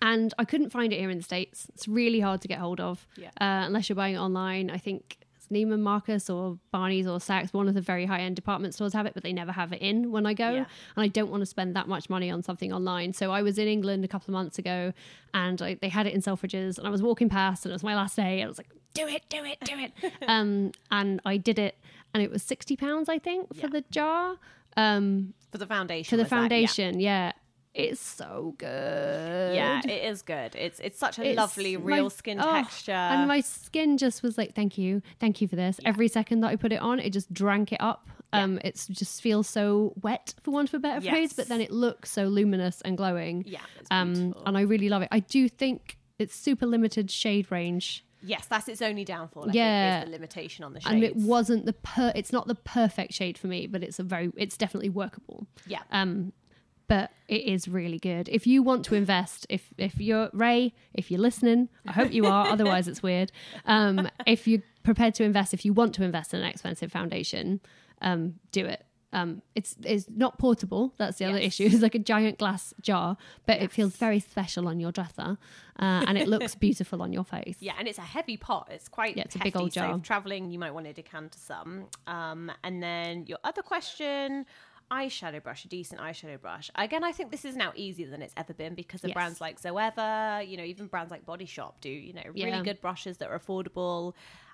S2: And I couldn't find it here in the states. It's really hard to get hold of,
S1: Yeah.
S2: uh, unless you're buying it online. I think Neiman Marcus or Barney's or Saks, one of the very high end department stores have it, but they never have it in when I go.
S1: Yeah.
S2: And I don't want to spend that much money on something online. So I was in England a couple of months ago, and I, they had it in Selfridges, and I was walking past, and it was my last day, and I was like, "Do it, do it, do it!" [LAUGHS] um, and I did it, and it was sixty pounds, I think, for
S1: Yeah.
S2: the jar. Um,
S1: For the foundation.
S2: for the
S1: was that? Yeah.
S2: foundation, yeah. It's so good.
S1: Yeah, it is good. It's it's such a
S2: It's
S1: lovely
S2: my-
S1: real skin
S2: oh,
S1: texture.
S2: And my skin just was like, thank you, thank you for this. Every second that I put it on, it just drank it up. Um, It just feels so wet, for want of a better phrase, but then it looks so luminous and glowing.
S1: Yeah,
S2: um, and I really love it. I do think it's super limited shade range.
S1: yes, that's its only downfall. I
S2: Yeah.
S1: the limitation on the shades.
S2: and it wasn't the per it's not the perfect shade for me but it's a very it's definitely workable
S1: Yeah.
S2: um but it is really good if you want to invest if if you're ray if you're listening i hope you are otherwise it's weird um if you're prepared to invest if you want to invest in an expensive foundation um do it um it's it's not portable that's the other issue [LAUGHS] it's like a giant glass jar but it feels very special on your dresser uh, and it looks [LAUGHS] beautiful on your face
S1: Yeah, and it's a heavy pot. It's quite
S2: Yeah, it's a big old
S1: So
S2: jar.
S1: if traveling, you might want to decanter some. Um, and then your other question, eyeshadow brush, a decent eyeshadow brush. Again, I think this is now easier than it's ever been because of
S2: Yes.
S1: brands like Zoeva. You know, even brands like Body Shop do. You know, really
S2: Yeah.
S1: good brushes that are affordable.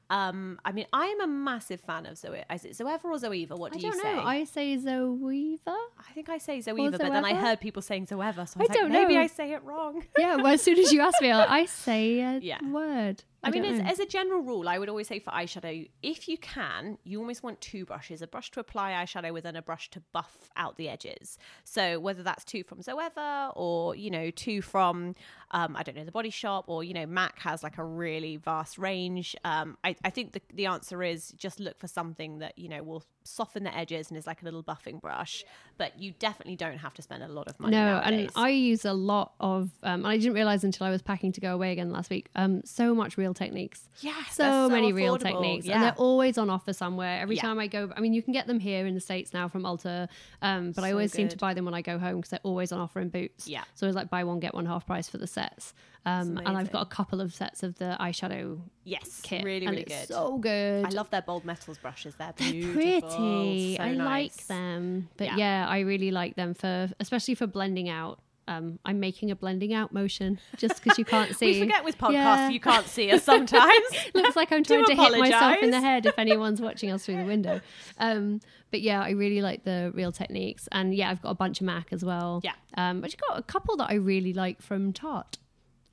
S1: Um, I mean, I am a massive fan of Zoe. Is it Zoeva or Zoeva? What do
S2: I
S1: you
S2: don't
S1: say?
S2: know. I say Zoeva.
S1: I think I say Zoeva, but then I heard people saying Zoeva, so I,
S2: I
S1: was like,
S2: don't
S1: maybe
S2: know.
S1: I say it wrong.
S2: Yeah, well, as soon as you ask me, I I say a [LAUGHS]
S1: Yeah.
S2: word.
S1: I, mean, as, as a general rule, I would always say for eyeshadow, if you can, you almost want two brushes a brush to apply eyeshadow with and a brush to buff out the edges. So, whether that's two from Zoeva or, you know, two from, um, I don't know, the body shop or, you know, MAC has like a really vast range. Um, I, I think the, the answer is just look for something that, you know, will soften the edges and is like a little buffing brush. But you definitely don't have to spend a lot of money.
S2: no,
S1: nowadays.
S2: and I use a lot of, um, and I didn't realize until I was packing to go away again last week. Um, so much real techniques.
S1: Yes,
S2: so,
S1: so
S2: many real
S1: affordable.
S2: techniques,
S1: Yeah.
S2: and they're always on offer somewhere. Every
S1: Yeah.
S2: time I go, I mean, you can get them here in the states now from Ulta, um, but I
S1: So
S2: always seem to buy them when I go home because they're always on offer in Boots.
S1: Yeah.
S2: so it's like buy one get one half price for the sets. Um, and I've got a couple of sets of the eyeshadow
S1: yes,
S2: kit.
S1: really,
S2: and
S1: really
S2: it's
S1: good.
S2: So good.
S1: I love their bold metals brushes. They're
S2: They're
S1: beautiful.
S2: pretty.
S1: So
S2: I like them. But
S1: Yeah.
S2: yeah. I really like them for, especially for blending out. Um, I'm making a blending out motion just because you [LAUGHS] can't see.
S1: We forget with podcasts
S2: Yeah.
S1: you can't see us sometimes. [LAUGHS]
S2: Looks like I'm trying to hit myself in the head if anyone's watching us through the window. [LAUGHS] Um, but yeah, I really like the real techniques, and yeah, I've got a bunch of Mac as well.
S1: Yeah.
S2: um, but you've got a couple that I really like from Tarte.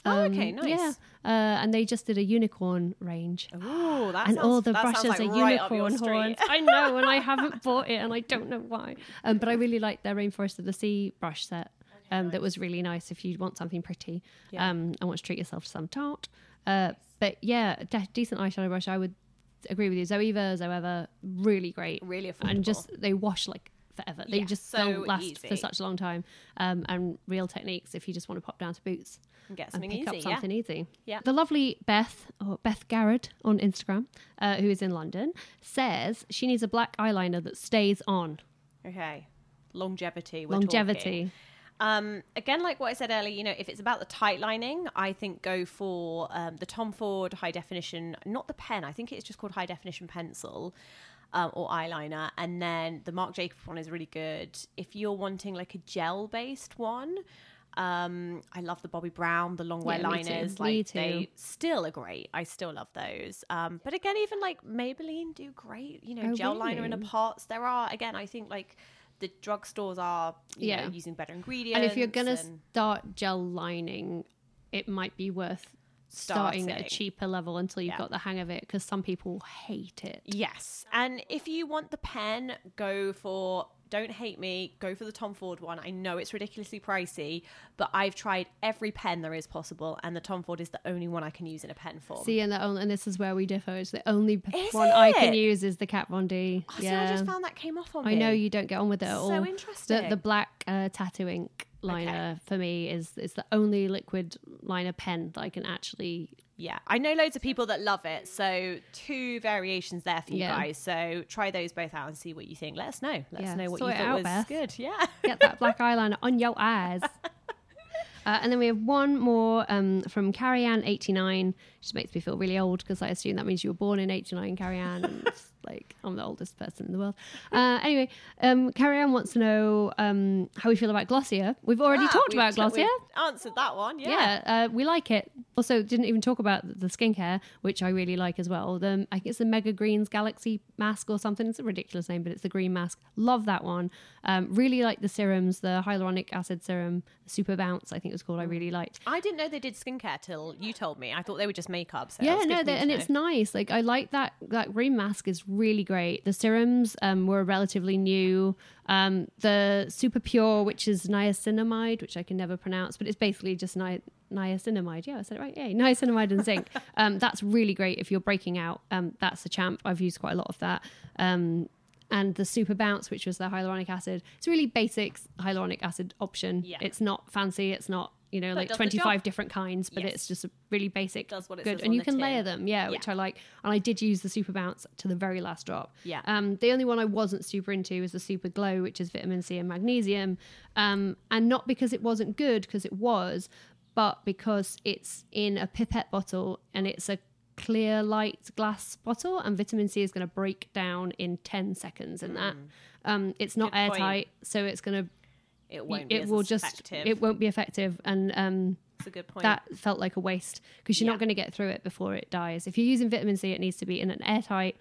S1: Oh,
S2: Um,
S1: okay, nice.
S2: Yeah, uh, and they just did a unicorn range.
S1: Ooh, that
S2: and
S1: sounds,
S2: all the brushes
S1: like
S2: are
S1: right
S2: unicorn horns. I know, and I haven't bought it, and I don't know why. Um, but I really like their Rainforest of the Sea brush set. Um, that was really nice if you want something pretty
S1: Yeah.
S2: um, and want to treat yourself to some Tarte. Uh, but yeah, de- decent eyeshadow brush. I would agree with you. Zoeva, Zoeva, really great,
S1: Really affordable.
S2: and just they wash like forever. They
S1: Yeah,
S2: just
S1: so
S2: don't last for such a long time. Um, and real techniques if you just want to pop down to Boots
S1: And get
S2: and pick
S1: easy,
S2: up something easy.
S1: Yeah.
S2: The lovely Beth, or Beth Garrett on Instagram, uh, who is in London, says she needs a black eyeliner that stays on.
S1: Okay. Longevity. We're
S2: Longevity.
S1: talking. Um, again, like what I said earlier, you know, if it's about the tight lining, I think go for um, the Tom Ford high definition, not the pen. I think it's just called high definition pencil um, or eyeliner. And then the Marc Jacobs one is really good. If you're wanting like a gel based one, um, I love the Bobbi Brown, the long wear
S2: Yeah,
S1: liners. Like they still are great. I still love those. Um, but again, even like Maybelline do great. You know,
S2: Oh,
S1: gel liner in a
S2: really?
S1: pots. There are again, I think like the drugstores are you
S2: Yeah.
S1: know, using better ingredients.
S2: And if you're going to
S1: and-
S2: start gel lining, it might be worth starting, at a cheaper level until you've
S1: Yeah.
S2: got the hang of it because some people hate it.
S1: Yes. And if you want the pen, go for don't hate me, go for the Tom Ford one. I know it's ridiculously pricey, but I've tried every pen there is possible and the Tom Ford is the only one I can use in a pen form.
S2: See, and, the only, and this is where we differ. It's the only
S1: Is
S2: one I can use is the Kat Von D.
S1: Oh, see, I just found that came off on
S2: I
S1: me.
S2: know you don't get on with it at
S1: So
S2: all. The,
S1: interesting.
S2: the black uh, tattoo ink liner for me is is the only liquid liner pen that I can actually.
S1: Yeah, I know loads of people that love it. So two variations there for you
S2: Yeah.
S1: guys. So try those both out and see what you think. Let us know. Let
S2: Yeah,
S1: us know what
S2: sort
S1: you thought
S2: out,
S1: was
S2: Beth.
S1: good. [LAUGHS] Yeah.
S2: Get that black eyeliner on your eyes. [LAUGHS] Uh, and then we have one more um, from Carrie Ann 89. Just makes me feel really old because I assume that means you were born in 89, Carrie Ann. And it's [LAUGHS] Like I'm the oldest person in the world. Uh, anyway, um, Carrie Ann wants to know um, how we feel about Glossier. We've already
S1: Ah,
S2: talked
S1: we've-
S2: about Glossier.
S1: we've answered that one. Yeah.
S2: Yeah, uh, we like it. Also, didn't even talk about the skincare, which I really like as well. The I think it's the Mega Greens Galaxy mask or something. It's a ridiculous name, but it's the green mask. Love that one. Um, really like the serums, the hyaluronic acid serum, Super Bounce. I think it was called. I really liked.
S1: I didn't know they did skincare till you told me. I thought they were just makeup. So
S2: Yeah, no,
S1: for me
S2: they,
S1: to
S2: and
S1: know.
S2: it's nice. Like I like that. That green mask is really great. The serums um, were relatively new. Um, the super pure, which is niacinamide, which I can never pronounce, but it's basically just ni- niacinamide. Yeah, I said it right. Yeah, niacinamide and zinc. [LAUGHS] um, that's really great if you're breaking out. Um, that's a champ. I've used quite a lot of that. Um, and the super bounce, which was the hyaluronic acid. It's a really basic hyaluronic acid option.
S1: Yeah.
S2: It's not fancy. It's not you know like 25 different kinds, but
S1: Yes.
S2: it's just a really basic
S1: Does what it
S2: good and you can layer them yeah, which i like and i did use the super bounce to the very last drop
S1: Yeah.
S2: um the only one i wasn't super into is the super glow which is vitamin c and magnesium um and not because it wasn't good because it was but because it's in a pipette bottle and it's a clear light glass bottle and vitamin c is going to break down in 10 seconds in that um it's not
S1: Mm. Good point.
S2: airtight so it's going to
S1: It won't. Be
S2: it will just
S1: effective.
S2: it won't be effective and um
S1: It's a good point.
S2: that felt like a waste because you're
S1: Yeah.
S2: not going to get through it before it dies. If you're using vitamin C, it needs to be in an airtight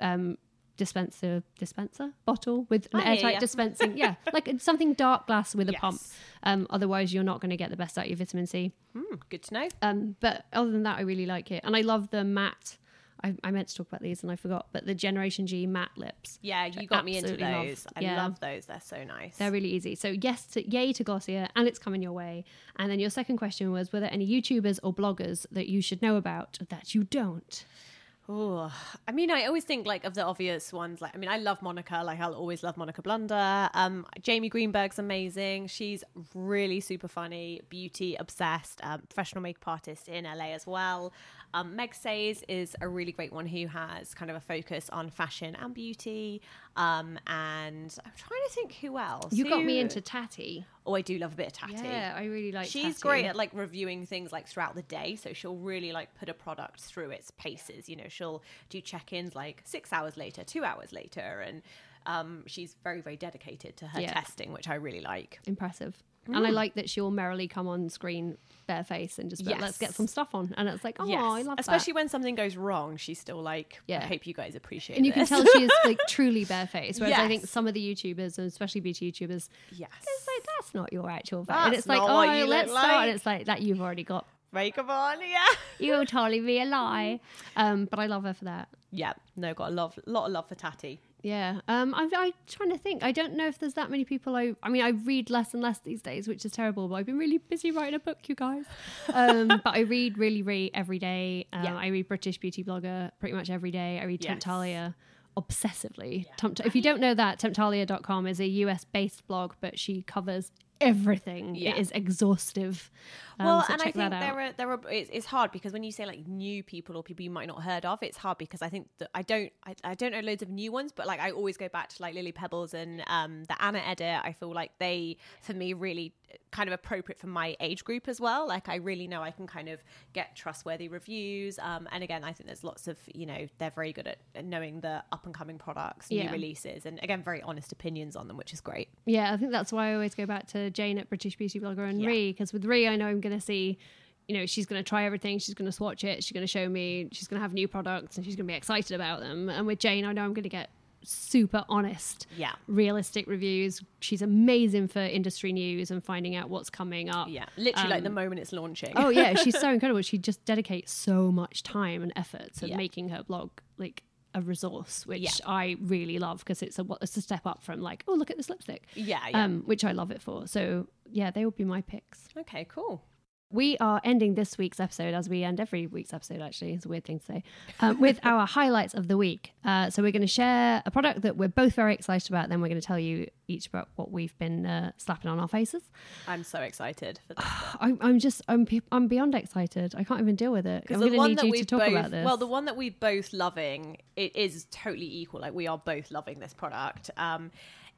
S2: um, dispenser dispenser bottle with an
S1: hear
S2: airtight
S1: ya.
S2: dispensing. yeah, [LAUGHS] like something dark glass with a pump. Um, otherwise, you're not going to get the best out of your vitamin C.
S1: Hmm, good to know.
S2: Um, but other than that, I really like it, and I love the matte. I, I meant to talk about these and I forgot, but the Generation G matte lips.
S1: Yeah, you got me into
S2: absolutely love.
S1: those. I
S2: Yeah.
S1: love those. They're so nice.
S2: They're really easy. So yes, to, yay to Glossier, and it's coming your way. And then your second question was, were there any YouTubers or bloggers that you should know about that you don't?
S1: Oh, I mean, I always think like of the obvious ones. Like, I mean, I love Monica. Like, I'll always love Monica Blunder. Um, Jamie Greenberg's amazing. She's really super funny, beauty obsessed, um, professional makeup artist in LA as well. Um, Meg Says is a really great one who has kind of a focus on fashion and beauty. Um, and I'm trying to think who else.
S2: You got me into Tati.
S1: Oh, I do love a bit of Tati.
S2: Yeah, I really like.
S1: She's
S2: Tati.
S1: great at like reviewing things like throughout the day. So she'll really like put a product through its paces. You know, she'll do check ins like six hours later, two hours later. And um, she's very, very dedicated to her
S2: Yeah.
S1: testing, which I really like.
S2: impressive. And I like that she'll merrily come on screen barefaced and just like, let's get some stuff on. And it's like, oh,
S1: yes.
S2: I love
S1: Especially
S2: that.
S1: when something goes wrong, she's still like,
S2: Yeah.
S1: I hope you guys appreciate
S2: And you can tell she is like [LAUGHS] truly barefaced. Whereas I think some of the YouTubers, and especially beauty YouTubers,
S1: yes.
S2: it's like, that's not your actual face. And it's like, oh,
S1: you
S2: let's start.
S1: like.
S2: And it's like, that you've already got.
S1: Makeup on, yeah. [LAUGHS]
S2: You'll [LAUGHS] totally be a lie. Um, but I love her for that.
S1: Yeah, no, got a love, lot of love for Tati.
S2: Yeah, um, I'm, I'm trying to think. I don't know if there's that many people. I, I mean, I read less and less these days, which is terrible. But I've been really busy writing a book, you guys. Um, [LAUGHS] but I read really, really every day. Um,
S1: Yeah.
S2: I read British Beauty Blogger pretty much every day. I read
S1: Yes.
S2: Temptalia obsessively. Tempt- if you don't know that, Temptalia.com is a US based blog, but she covers everything.
S1: Yeah.
S2: It is exhaustive. Um,
S1: well,
S2: so
S1: and I think there are there are it's, it's hard because when you say like new people or people you might not heard of, it's hard because I think that I don't I, I don't know loads of new ones, but like I always go back to like Lily Pebbles and um the Anna edit. I feel like they for me really kind of appropriate for my age group as well. Like I really know I can kind of get trustworthy reviews. Um, and again, I think there's lots of you know they're very good at at knowing the up and coming products, new releases, and again very honest opinions on them, which is great.
S2: Yeah, I think that's why I always go back to Jane at British Beauty Blogger and
S1: Yeah.
S2: Ree because with Ree, I know I'm going to see, you know, she's going to try everything, she's going to swatch it, she's going to show me, she's going to have new products, and she's going to be excited about them. And with Jane, I know I'm going to get super honest,
S1: Yeah.
S2: realistic reviews. She's amazing for industry news and finding out what's coming up.
S1: Yeah, literally like the um, moment it's launching.
S2: Oh yeah, she's so [LAUGHS] incredible. She just dedicates so much time and effort to
S1: Yeah.
S2: making her blog like a resource, which
S1: Yeah.
S2: I really love because it's a it's a step up from like, oh look at this lipstick,
S1: Yeah, yeah.
S2: um, which I love it for. So yeah, they would be my picks.
S1: okay, cool.
S2: We are ending this week's episode, as we end every week's episode, actually. It's a weird thing to say, um, with [LAUGHS] our highlights of the week. Uh, so, we're going to share a product that we're both very excited about. Then, we're going to tell you each about what we've been uh, slapping on our faces.
S1: I'm so excited for this. [SIGHS]
S2: I'm, I'm just, I'm, I'm beyond excited. I can't even deal with it. I'm going to need you to talk
S1: both,
S2: about this.
S1: well, the one that we're both loving, it is totally equal. Like we are both loving this product. Um,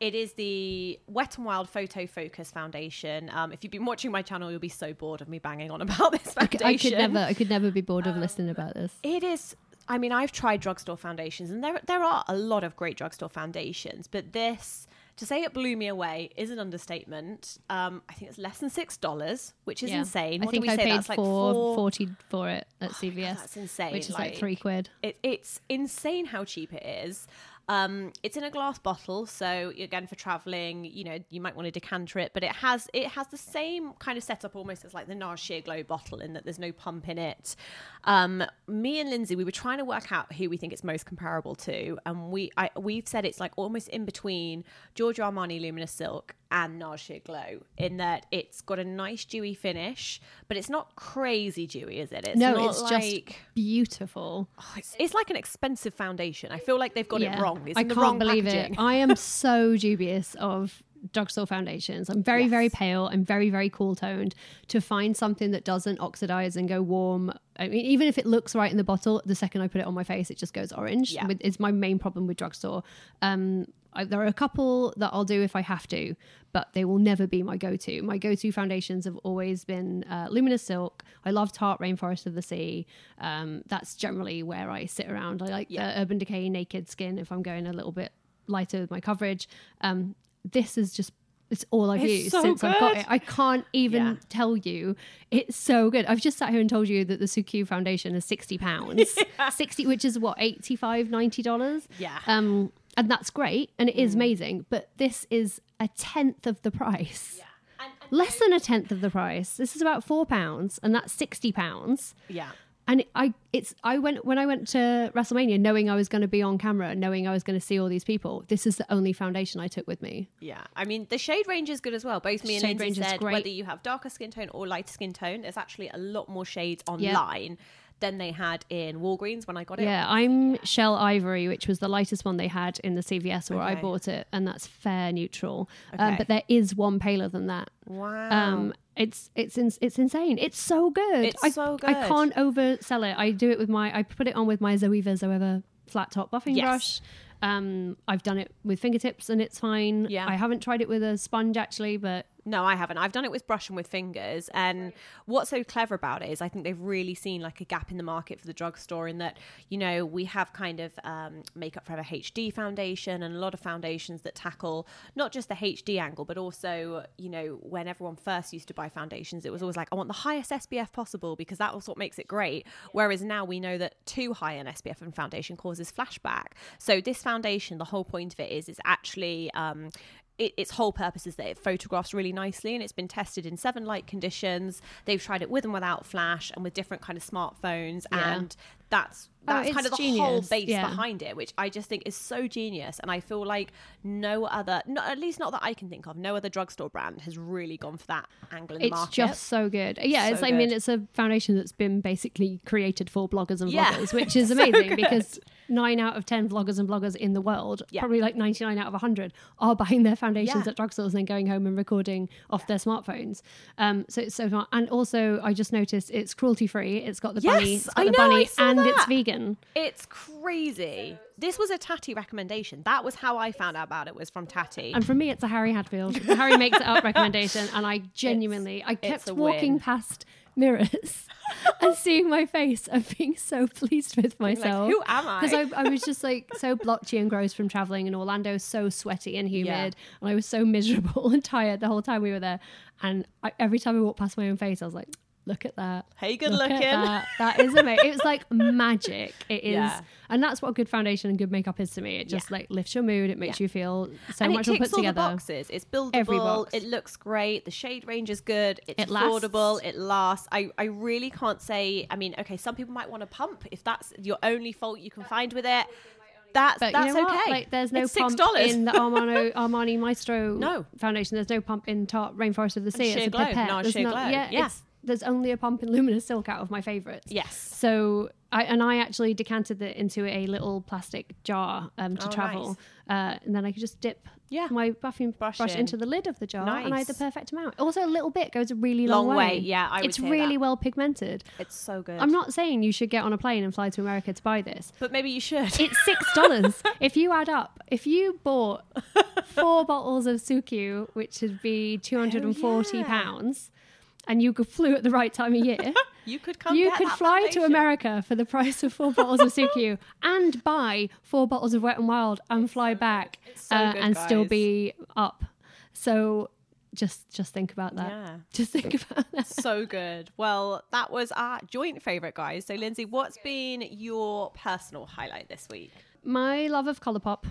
S1: it is the Wet and Wild Photo Focus Foundation. Um, if you've been watching my channel, you'll be so bored of me banging on [LAUGHS] about this
S2: I
S1: foundation.
S2: c- I could never, I could never be bored of listening about this.
S1: It is I mean, I've tried drugstore foundations, and there there are a lot of great drugstore foundations, but this to say it blew me away is an understatement. Um, I think it's less than six dollars, which is
S2: Yeah.
S1: insane.
S2: I
S1: What
S2: think
S1: we
S2: I
S1: say?
S2: paid
S1: That's like
S2: four forty for it at CVS.
S1: that's insane,
S2: Which is like,
S1: like-
S2: three quid.
S1: It, it's insane how cheap it is. Um, it's in a glass bottle, so again for traveling, you know, you might want to decanter it, but it has it has the same kind of setup almost as like the NARS Sheer Glow bottle in that there's no pump in it. Um, me and Lindsay, we were trying to work out who we think it's most comparable to, and we I, we've said it's like almost in between Giorgio Armani Luminous Silk and NARS Glow in that it's got a nice dewy finish, but it's not crazy dewy, is it? It's
S2: no,
S1: not
S2: it's
S1: like,
S2: just beautiful.
S1: it's, it's like an expensive foundation. I feel like they've got it wrong. It's
S2: I
S1: in
S2: can't
S1: wrong
S2: believe
S1: packaging.
S2: it. I am [LAUGHS] so dubious of drugstore foundations. I'm very, very pale. I'm very, very cool toned. To find something that doesn't oxidize and go warm, I mean, even if it looks right in the bottle, the second I put it on my face, it just goes orange.
S1: Yeah.
S2: It's my main problem with drugstore. Um, I, there are a couple that I'll do if I have to, but they will never be my go-to. My go-to foundations have always been uh, Luminous Silk. I love Tarte Rainforest of the Sea. Um, that's generally where I sit around. I like
S1: Yeah.
S2: the Urban Decay Naked Skin if I'm going a little bit lighter with my coverage. Um, this is just it's all I've
S1: It's
S2: used
S1: so
S2: since I've got it. I can't even
S1: Yeah.
S2: tell you. It's so good. I've just sat here and told you that the Suqqu foundation is 60 pounds. [LAUGHS] 60 which is what 85 90 dollars.
S1: Yeah.
S2: Um and that's great and it is mm. amazing, but this is a tenth of the price. Less than a tenth of the price. This is about 4 pounds and that's 60 pounds
S1: yeah.
S2: and I it's I went when I went to WrestleMania knowing I was going to be on camera, knowing I was going to see all these people. This is the only foundation I took with me.
S1: Yeah, I mean the shade range is good as well. Both me and
S2: Shade
S1: Lindsay
S2: range
S1: said whether you have darker skin tone or lighter skin tone, there's actually a lot more shades online than they had in Walgreens when I got it.
S2: Yeah, I'm Shell Ivory, which was the lightest one they had in the CVS where I bought it, and that's fair neutral. Um,
S1: Okay.
S2: but there is one paler than that.
S1: Wow.
S2: Um, it's it's ins it's insane. It's so good.
S1: It's
S2: I,
S1: so
S2: I can't oversell it. I do it with my I put it on with my Zoeva Zoeva flat top buffing
S1: Yes.
S2: brush. Um, I've done it with fingertips and it's fine.
S1: Yeah.
S2: I haven't tried it with a sponge actually, but
S1: No, I haven't. I've done it with brush and with fingers. And what's so clever about it is I think they've really seen like a gap in the market for the drugstore in that, you know, we have kind of um, Makeup Forever HD foundation and a lot of foundations that tackle not just the HD angle, but also, you know, when everyone first used to buy foundations, it was always like, I want the highest SPF possible because that was what makes it great. Whereas now we know that too high an SPF in foundation causes flashback. So this foundation, the whole point of it is, is actually um, it, its whole purpose is that it photographs really nicely and it's been tested in seven light conditions they've tried it with and without flash and with different kind of smartphones
S2: Yeah.
S1: and that's
S2: Oh,
S1: that's
S2: it's
S1: kind of the whole base
S2: yeah.
S1: behind it which i just think is so genius and i feel like no other no, at least not that i can think of no other drugstore brand has really gone for that angle in the
S2: it's
S1: market
S2: just so good. Yeah, it's
S1: So
S2: I mean it's a foundation that's been basically created for bloggers and
S1: Yeah.
S2: vloggers, which [LAUGHS] is
S1: So
S2: amazing
S1: good.
S2: because nine out of ten vloggers and bloggers in the world,
S1: Yeah.
S2: probably like ninety nine out of hundred, are buying their foundations at drugstores and then going home and recording off their smartphones. Um, so it's so fun. And also, I just noticed it's cruelty free. It's got the bunny,
S1: Yes,
S2: it's got
S1: I
S2: the
S1: know,
S2: bunny,
S1: saw
S2: and it's vegan.
S1: it's crazy this was a Tati recommendation that was how i found out about it was from Tati
S2: And for me, it's a Harry Hadfield. Harry makes it up [LAUGHS] recommendation, and I genuinely, I kept walking
S1: win.
S2: past mirrors [LAUGHS] and seeing my face and being so pleased with myself.
S1: who am I?
S2: Because I, I was just like so blotchy and gross from traveling in Orlando, is so sweaty and humid,
S1: Yeah.
S2: and I was so miserable [LAUGHS] and tired the whole time we were there. And I, every time I walked past my own face, I was like. Look at that.
S1: Hey, good
S2: Look
S1: looking.
S2: that. That is amazing. It was like [LAUGHS] magic. It is.
S1: Yeah.
S2: And that's what good foundation and good makeup is to me. It just
S1: Yeah.
S2: like lifts your mood. It makes
S1: Yeah.
S2: you feel so
S1: and
S2: much
S1: it ticks
S2: put
S1: all
S2: together.
S1: the boxes. It's buildable. It looks great. The shade range is good. It's
S2: It lasts.
S1: affordable. It lasts. I, I really can't say. I mean, okay, some people might want to pump if that's your only fault you can find with it. That's
S2: But
S1: that's
S2: you know what?
S1: okay.
S2: Like, there's no
S1: it's
S2: pump
S1: dollars
S2: in the Armani, [LAUGHS] Armani Maestro
S1: No.
S2: foundation. There's no pump in Tarte Rainforest of the Sea.
S1: Sheer
S2: it's a
S1: Glow.
S2: pipette.
S1: No,
S2: There's
S1: Sheer
S2: not-
S1: Glow.
S2: Yeah,
S1: Yeah.
S2: It's, there's only a pump in Luminous Silk out of my favourites.
S1: Yes.
S2: So I and I actually decanted it into a little plastic jar um, to
S1: Oh,
S2: travel, uh, and then I could just dip
S1: Yeah.
S2: my buffing brush,
S1: Brush in.
S2: into the lid of the jar, and I had the perfect amount. Also, a little bit goes a really long,
S1: Long way. Yeah, I
S2: it's really
S1: that.
S2: well pigmented.
S1: It's so good.
S2: I'm not saying you should get on a plane and fly to America to buy this.
S1: but maybe you should.
S2: It's six [LAUGHS] dollars. if you add up, if you bought [LAUGHS] four bottles of Suqqu, which would be two hundred and forty
S1: yeah.
S2: pounds, and you flew at the right time of year, [LAUGHS]
S1: You could come.
S2: you could fly to. America for the price of four bottles of Suqqu [LAUGHS] and buy four bottles of Wet and Wild and fly back
S1: so
S2: uh,
S1: good,
S2: and still be up. So just just think about that.
S1: Yeah. [LAUGHS]
S2: Just think about that.
S1: so good. Well, that was our joint favorite, guys. So, Lindsay, what's been your personal highlight this week?
S2: My love of Colourpop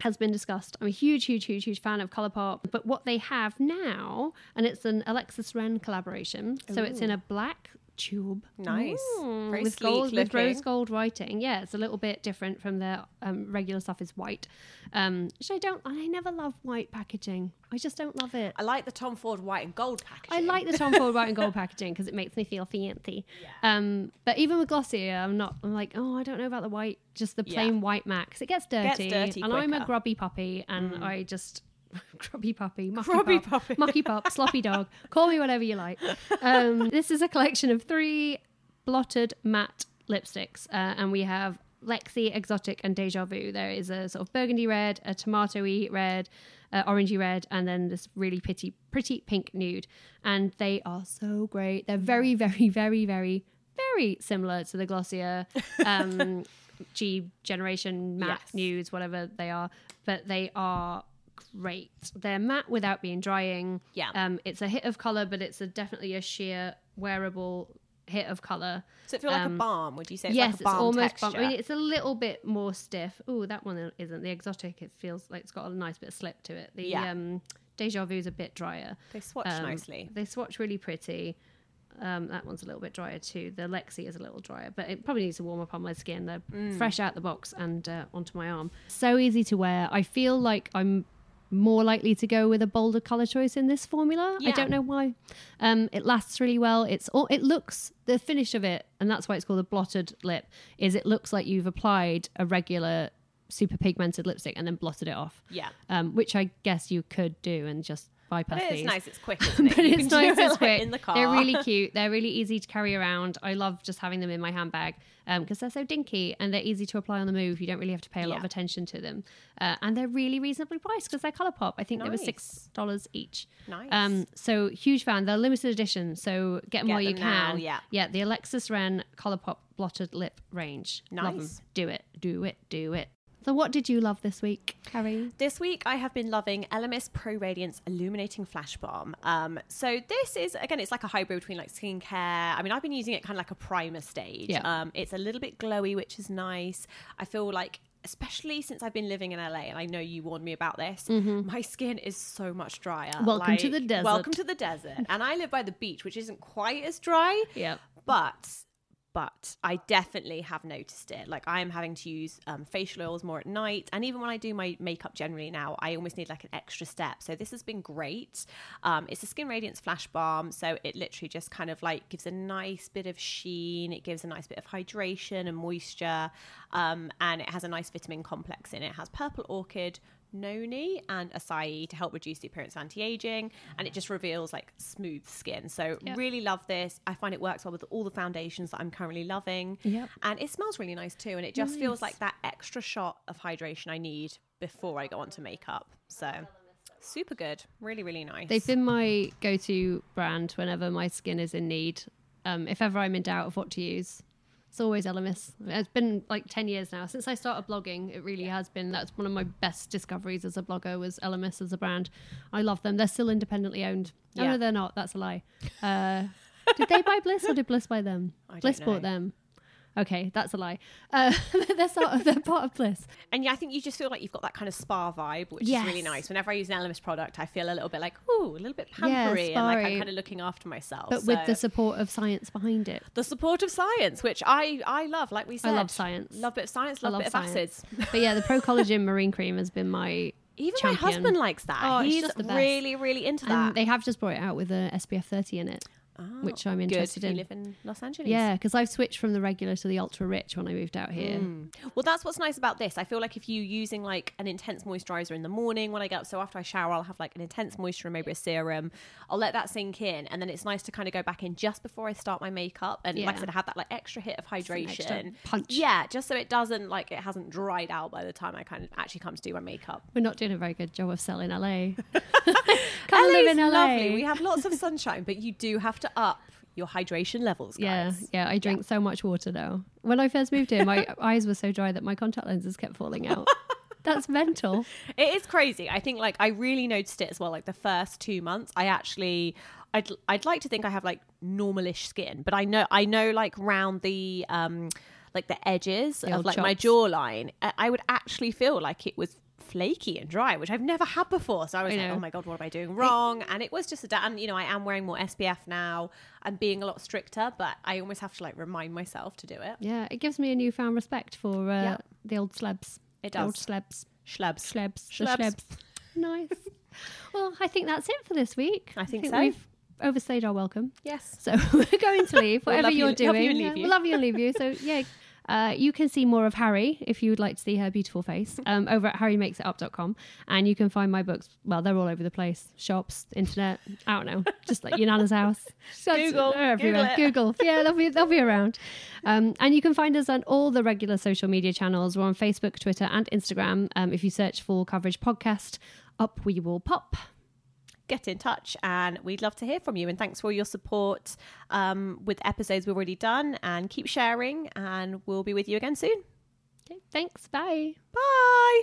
S2: has been discussed. I'm a huge, huge, huge, huge fan of Colourpop. But what they have now, and it's an Alexis Ren collaboration. So it's in a black tube.
S1: Nice. Very
S2: with
S1: sleek
S2: gold, with rose gold writing. Yeah, it's a little bit different from the um, regular stuff. Is white, um, which I don't. I never love white packaging. I just don't love it.
S1: I like the Tom Ford white and gold packaging.
S2: I like the Tom Ford white and gold packaging because it makes me feel fancy. Um, but even with Glossier, I'm not. I'm like, oh, I don't know about the white, just the
S1: Yeah.
S2: plain white matte because it gets dirty.
S1: dirty
S2: and I'm a.
S1: Mm.
S2: grubby puppy, and I just [LAUGHS] grubby puppy, mucky
S1: Grubby
S2: pop,
S1: puppy.
S2: mucky pop, sloppy dog. Call me whatever you like. Um, [LAUGHS] this is a collection of three blotted matte lipsticks, uh, and we have Lexi, Exotic, and Deja Vu. There is a sort of burgundy red, a tomatoey red, uh, orangey red, and then this really pretty, pretty pink nude. And they are so great. They're very, very, very, very, very similar to the Glossier [LAUGHS] um, G generation matte
S1: Yes.
S2: nudes, whatever they are, but they are great. They're matte without being drying.
S1: Yeah.
S2: Um, it's a hit of color, but it's a definitely a sheer wearable hit of color.
S1: Does it feel like a
S2: Um,
S1: balm? Would you say it's
S2: yes,
S1: like a balm
S2: it's almost. Balm. I mean, it's a little bit more stiff. Oh, that one isn't. The exotic, it feels like it's got a nice bit of slip to it. The
S1: Yeah.
S2: um, deja vu is a bit drier.
S1: They swatch
S2: Um,
S1: nicely.
S2: They swatch really pretty. Um, that one's a little bit drier too. The Lexi is a little drier, but it probably needs to warm up on my skin. They're
S1: Mm.
S2: fresh out the box and uh, onto my arm. So easy to wear. I feel like I'm more likely to go with a bolder color choice in this formula. I don't know why. Um, it lasts really well. It's all. It looks the finish of it, and that's why it's called a blotted lip. Is it looks like you've applied a regular super pigmented lipstick and then blotted it off.
S1: Yeah.
S2: Um, which I guess you could do and just bypass
S1: But it is
S2: these.
S1: nice. It's quick, [LAUGHS] isn't it?
S2: but it's nice, it's quick.
S1: in the car.
S2: They're really [LAUGHS] cute. They're really easy to carry around. I love just having them in my handbag because they're so dinky and they're easy to apply on the move. You don't really have to pay a lot of attention to them, uh, and they're really reasonably priced because they're ColourPop. I think they were six dollars each.
S1: Nice.
S2: Um, so huge fan. They're limited edition, so get them
S1: Get
S2: while you
S1: them now,
S2: can.
S1: yeah.
S2: yeah. The Alexis Ren ColourPop blotted lip range.
S1: Nice.
S2: Do it. Do it. Do it. So, what did you love this week, Harry?
S1: This week, I have been loving Elemis Pro Radiance Illuminating Flash Balm. Um, so this is again, it's like a hybrid between like skincare. I mean, I've been using it kind of like a primer stage.
S2: Yeah.
S1: Um, it's a little bit glowy, which is nice. I feel like. Especially since I've been living in LA, and I know you warned me about this, my skin is so much drier.
S2: Mm-hmm. Welcome to the desert.
S1: Welcome to the desert. and I live by the beach, which isn't quite as dry. [LAUGHS]
S2: Yep.
S1: But but I definitely have noticed it. Like I am having to use um, facial oils more at night, and even when I do my makeup generally now, I almost need like an extra step. So this has been great. Um, it's a Skin Radiance Flash Balm, so it literally just kind of like gives a nice bit of sheen. It gives a nice bit of hydration and moisture, um, and it has a nice vitamin complex in it. It has purple orchid. Noni and acai to help reduce the appearance of anti-aging and it just reveals like smooth skin. So
S2: Yep.
S1: really love this. I find it works well with all the foundations that i'm currently loving.
S2: Yep.
S1: and it smells really nice too and it just feels like that extra shot of hydration i need before i go on to makeup. So super good. Really really nice.
S2: They've been my go-to brand whenever my skin is in need. Um, if ever I'm in doubt of what to use, it's always Elemis. It's been like ten years now since I started blogging. It really has been. That's one of my best discoveries as a blogger was Elemis as a brand. I love them. They're still independently owned. Oh no, they're not. That's a lie. Uh, did they buy Bliss or did Bliss buy them? [LAUGHS] Bliss
S1: know.
S2: bought them. Okay, that's a lie. Uh, [LAUGHS] they're sort of they're part of Bliss.
S1: and yeah i think you just feel like you've got that kind of spa vibe which
S2: Yes.
S1: is really nice whenever i use an elemis product i feel a little bit like ooh a little bit
S2: Yeah,
S1: pampery and like i'm kind of looking after myself
S2: But with the support of science behind it.
S1: the support of science which i i love like we said I
S2: love science.
S1: love bit of science
S2: I
S1: love,
S2: love
S1: bit of acids [LAUGHS]
S2: But yeah, the Pro Collagen Marine Cream has been my
S1: even
S2: champion.
S1: my husband likes that
S2: Oh,
S1: he's
S2: just
S1: really really into that
S2: And they have just brought it out with a SPF 30 in it, Ah, which I'm interested
S1: if you
S2: in.
S1: live in los angeles
S2: Yeah, because I've switched from the regular to the ultra rich when I moved out here. Hmm.
S1: Well, that's what's nice about this. I feel like if you're using like an intense moisturizer in the morning when I get up, so after I shower, I'll have like an intense moisture and maybe a serum. I'll let that sink in, and then it's nice to kind of go back in just before I start my makeup, and like I
S2: Yeah.
S1: said, have that like extra hit of hydration,
S2: punch.
S1: Yeah, just so it doesn't like it hasn't dried out by the time I kind of actually come to do my makeup.
S2: We're not doing a very good job of selling LA. [LAUGHS] Come live in LA.
S1: lovely. We have lots of sunshine, but you do have to up your hydration levels,
S2: Yeah,
S1: guys.
S2: yeah. yeah. I drink so much water now. When I first moved here, my [LAUGHS] eyes were so dry that my contact lenses kept falling out. That's mental. [LAUGHS]
S1: It is crazy. I think like I really noticed it as well. Like the first two months, I actually, I'd I'd like to think I have like normalish skin, but I know I know like round the um like the edges
S2: The
S1: of like my jawline, I would actually feel like it was flaky and dry, which I've never had before. So I was
S2: I
S1: like, oh my god, what am I doing wrong? And it was just a and you know I am wearing more SPF now and being a lot stricter, but I almost have to like remind myself to do it.
S2: Yeah, it gives me a newfound respect for uh,
S1: Yeah.
S2: the old slabs.
S1: It
S2: The old
S1: does.
S2: slabs.
S1: Schlebs.
S2: Schlebs.
S1: Schlebs.
S2: schlebs. Nice. [LAUGHS] well, I think that's it for this week.
S1: I think so.
S2: We've overstayed our welcome.
S1: Yes.
S2: So [LAUGHS] we're going to leave.
S1: We'll
S2: Whatever
S1: love you-
S2: you're
S1: love you
S2: doing,
S1: and
S2: uh,
S1: leave you.
S2: we'll love you and leave you. So yeah, [LAUGHS] uh, you can see more of Harry if you would like to see her beautiful face [LAUGHS] um, over at harrymakesitup.com. And you can find my books. Well, they're all over the place: shops, internet. I don't know, just like your nana's house. [LAUGHS] That's-
S1: Google,
S2: they're everywhere.
S1: Google
S2: Google. [LAUGHS] Yeah, they'll be they'll be around. Um, and you can find us on all the regular social media channels. We're on Facebook, Twitter, and Instagram. Um, if you search for Coverage Podcast, up we will pop.
S1: Get in touch and we'd love to hear from you and thanks for all your support um, with episodes we've already done and keep sharing and we'll be with you again soon
S2: Okay, thanks. Bye.
S1: bye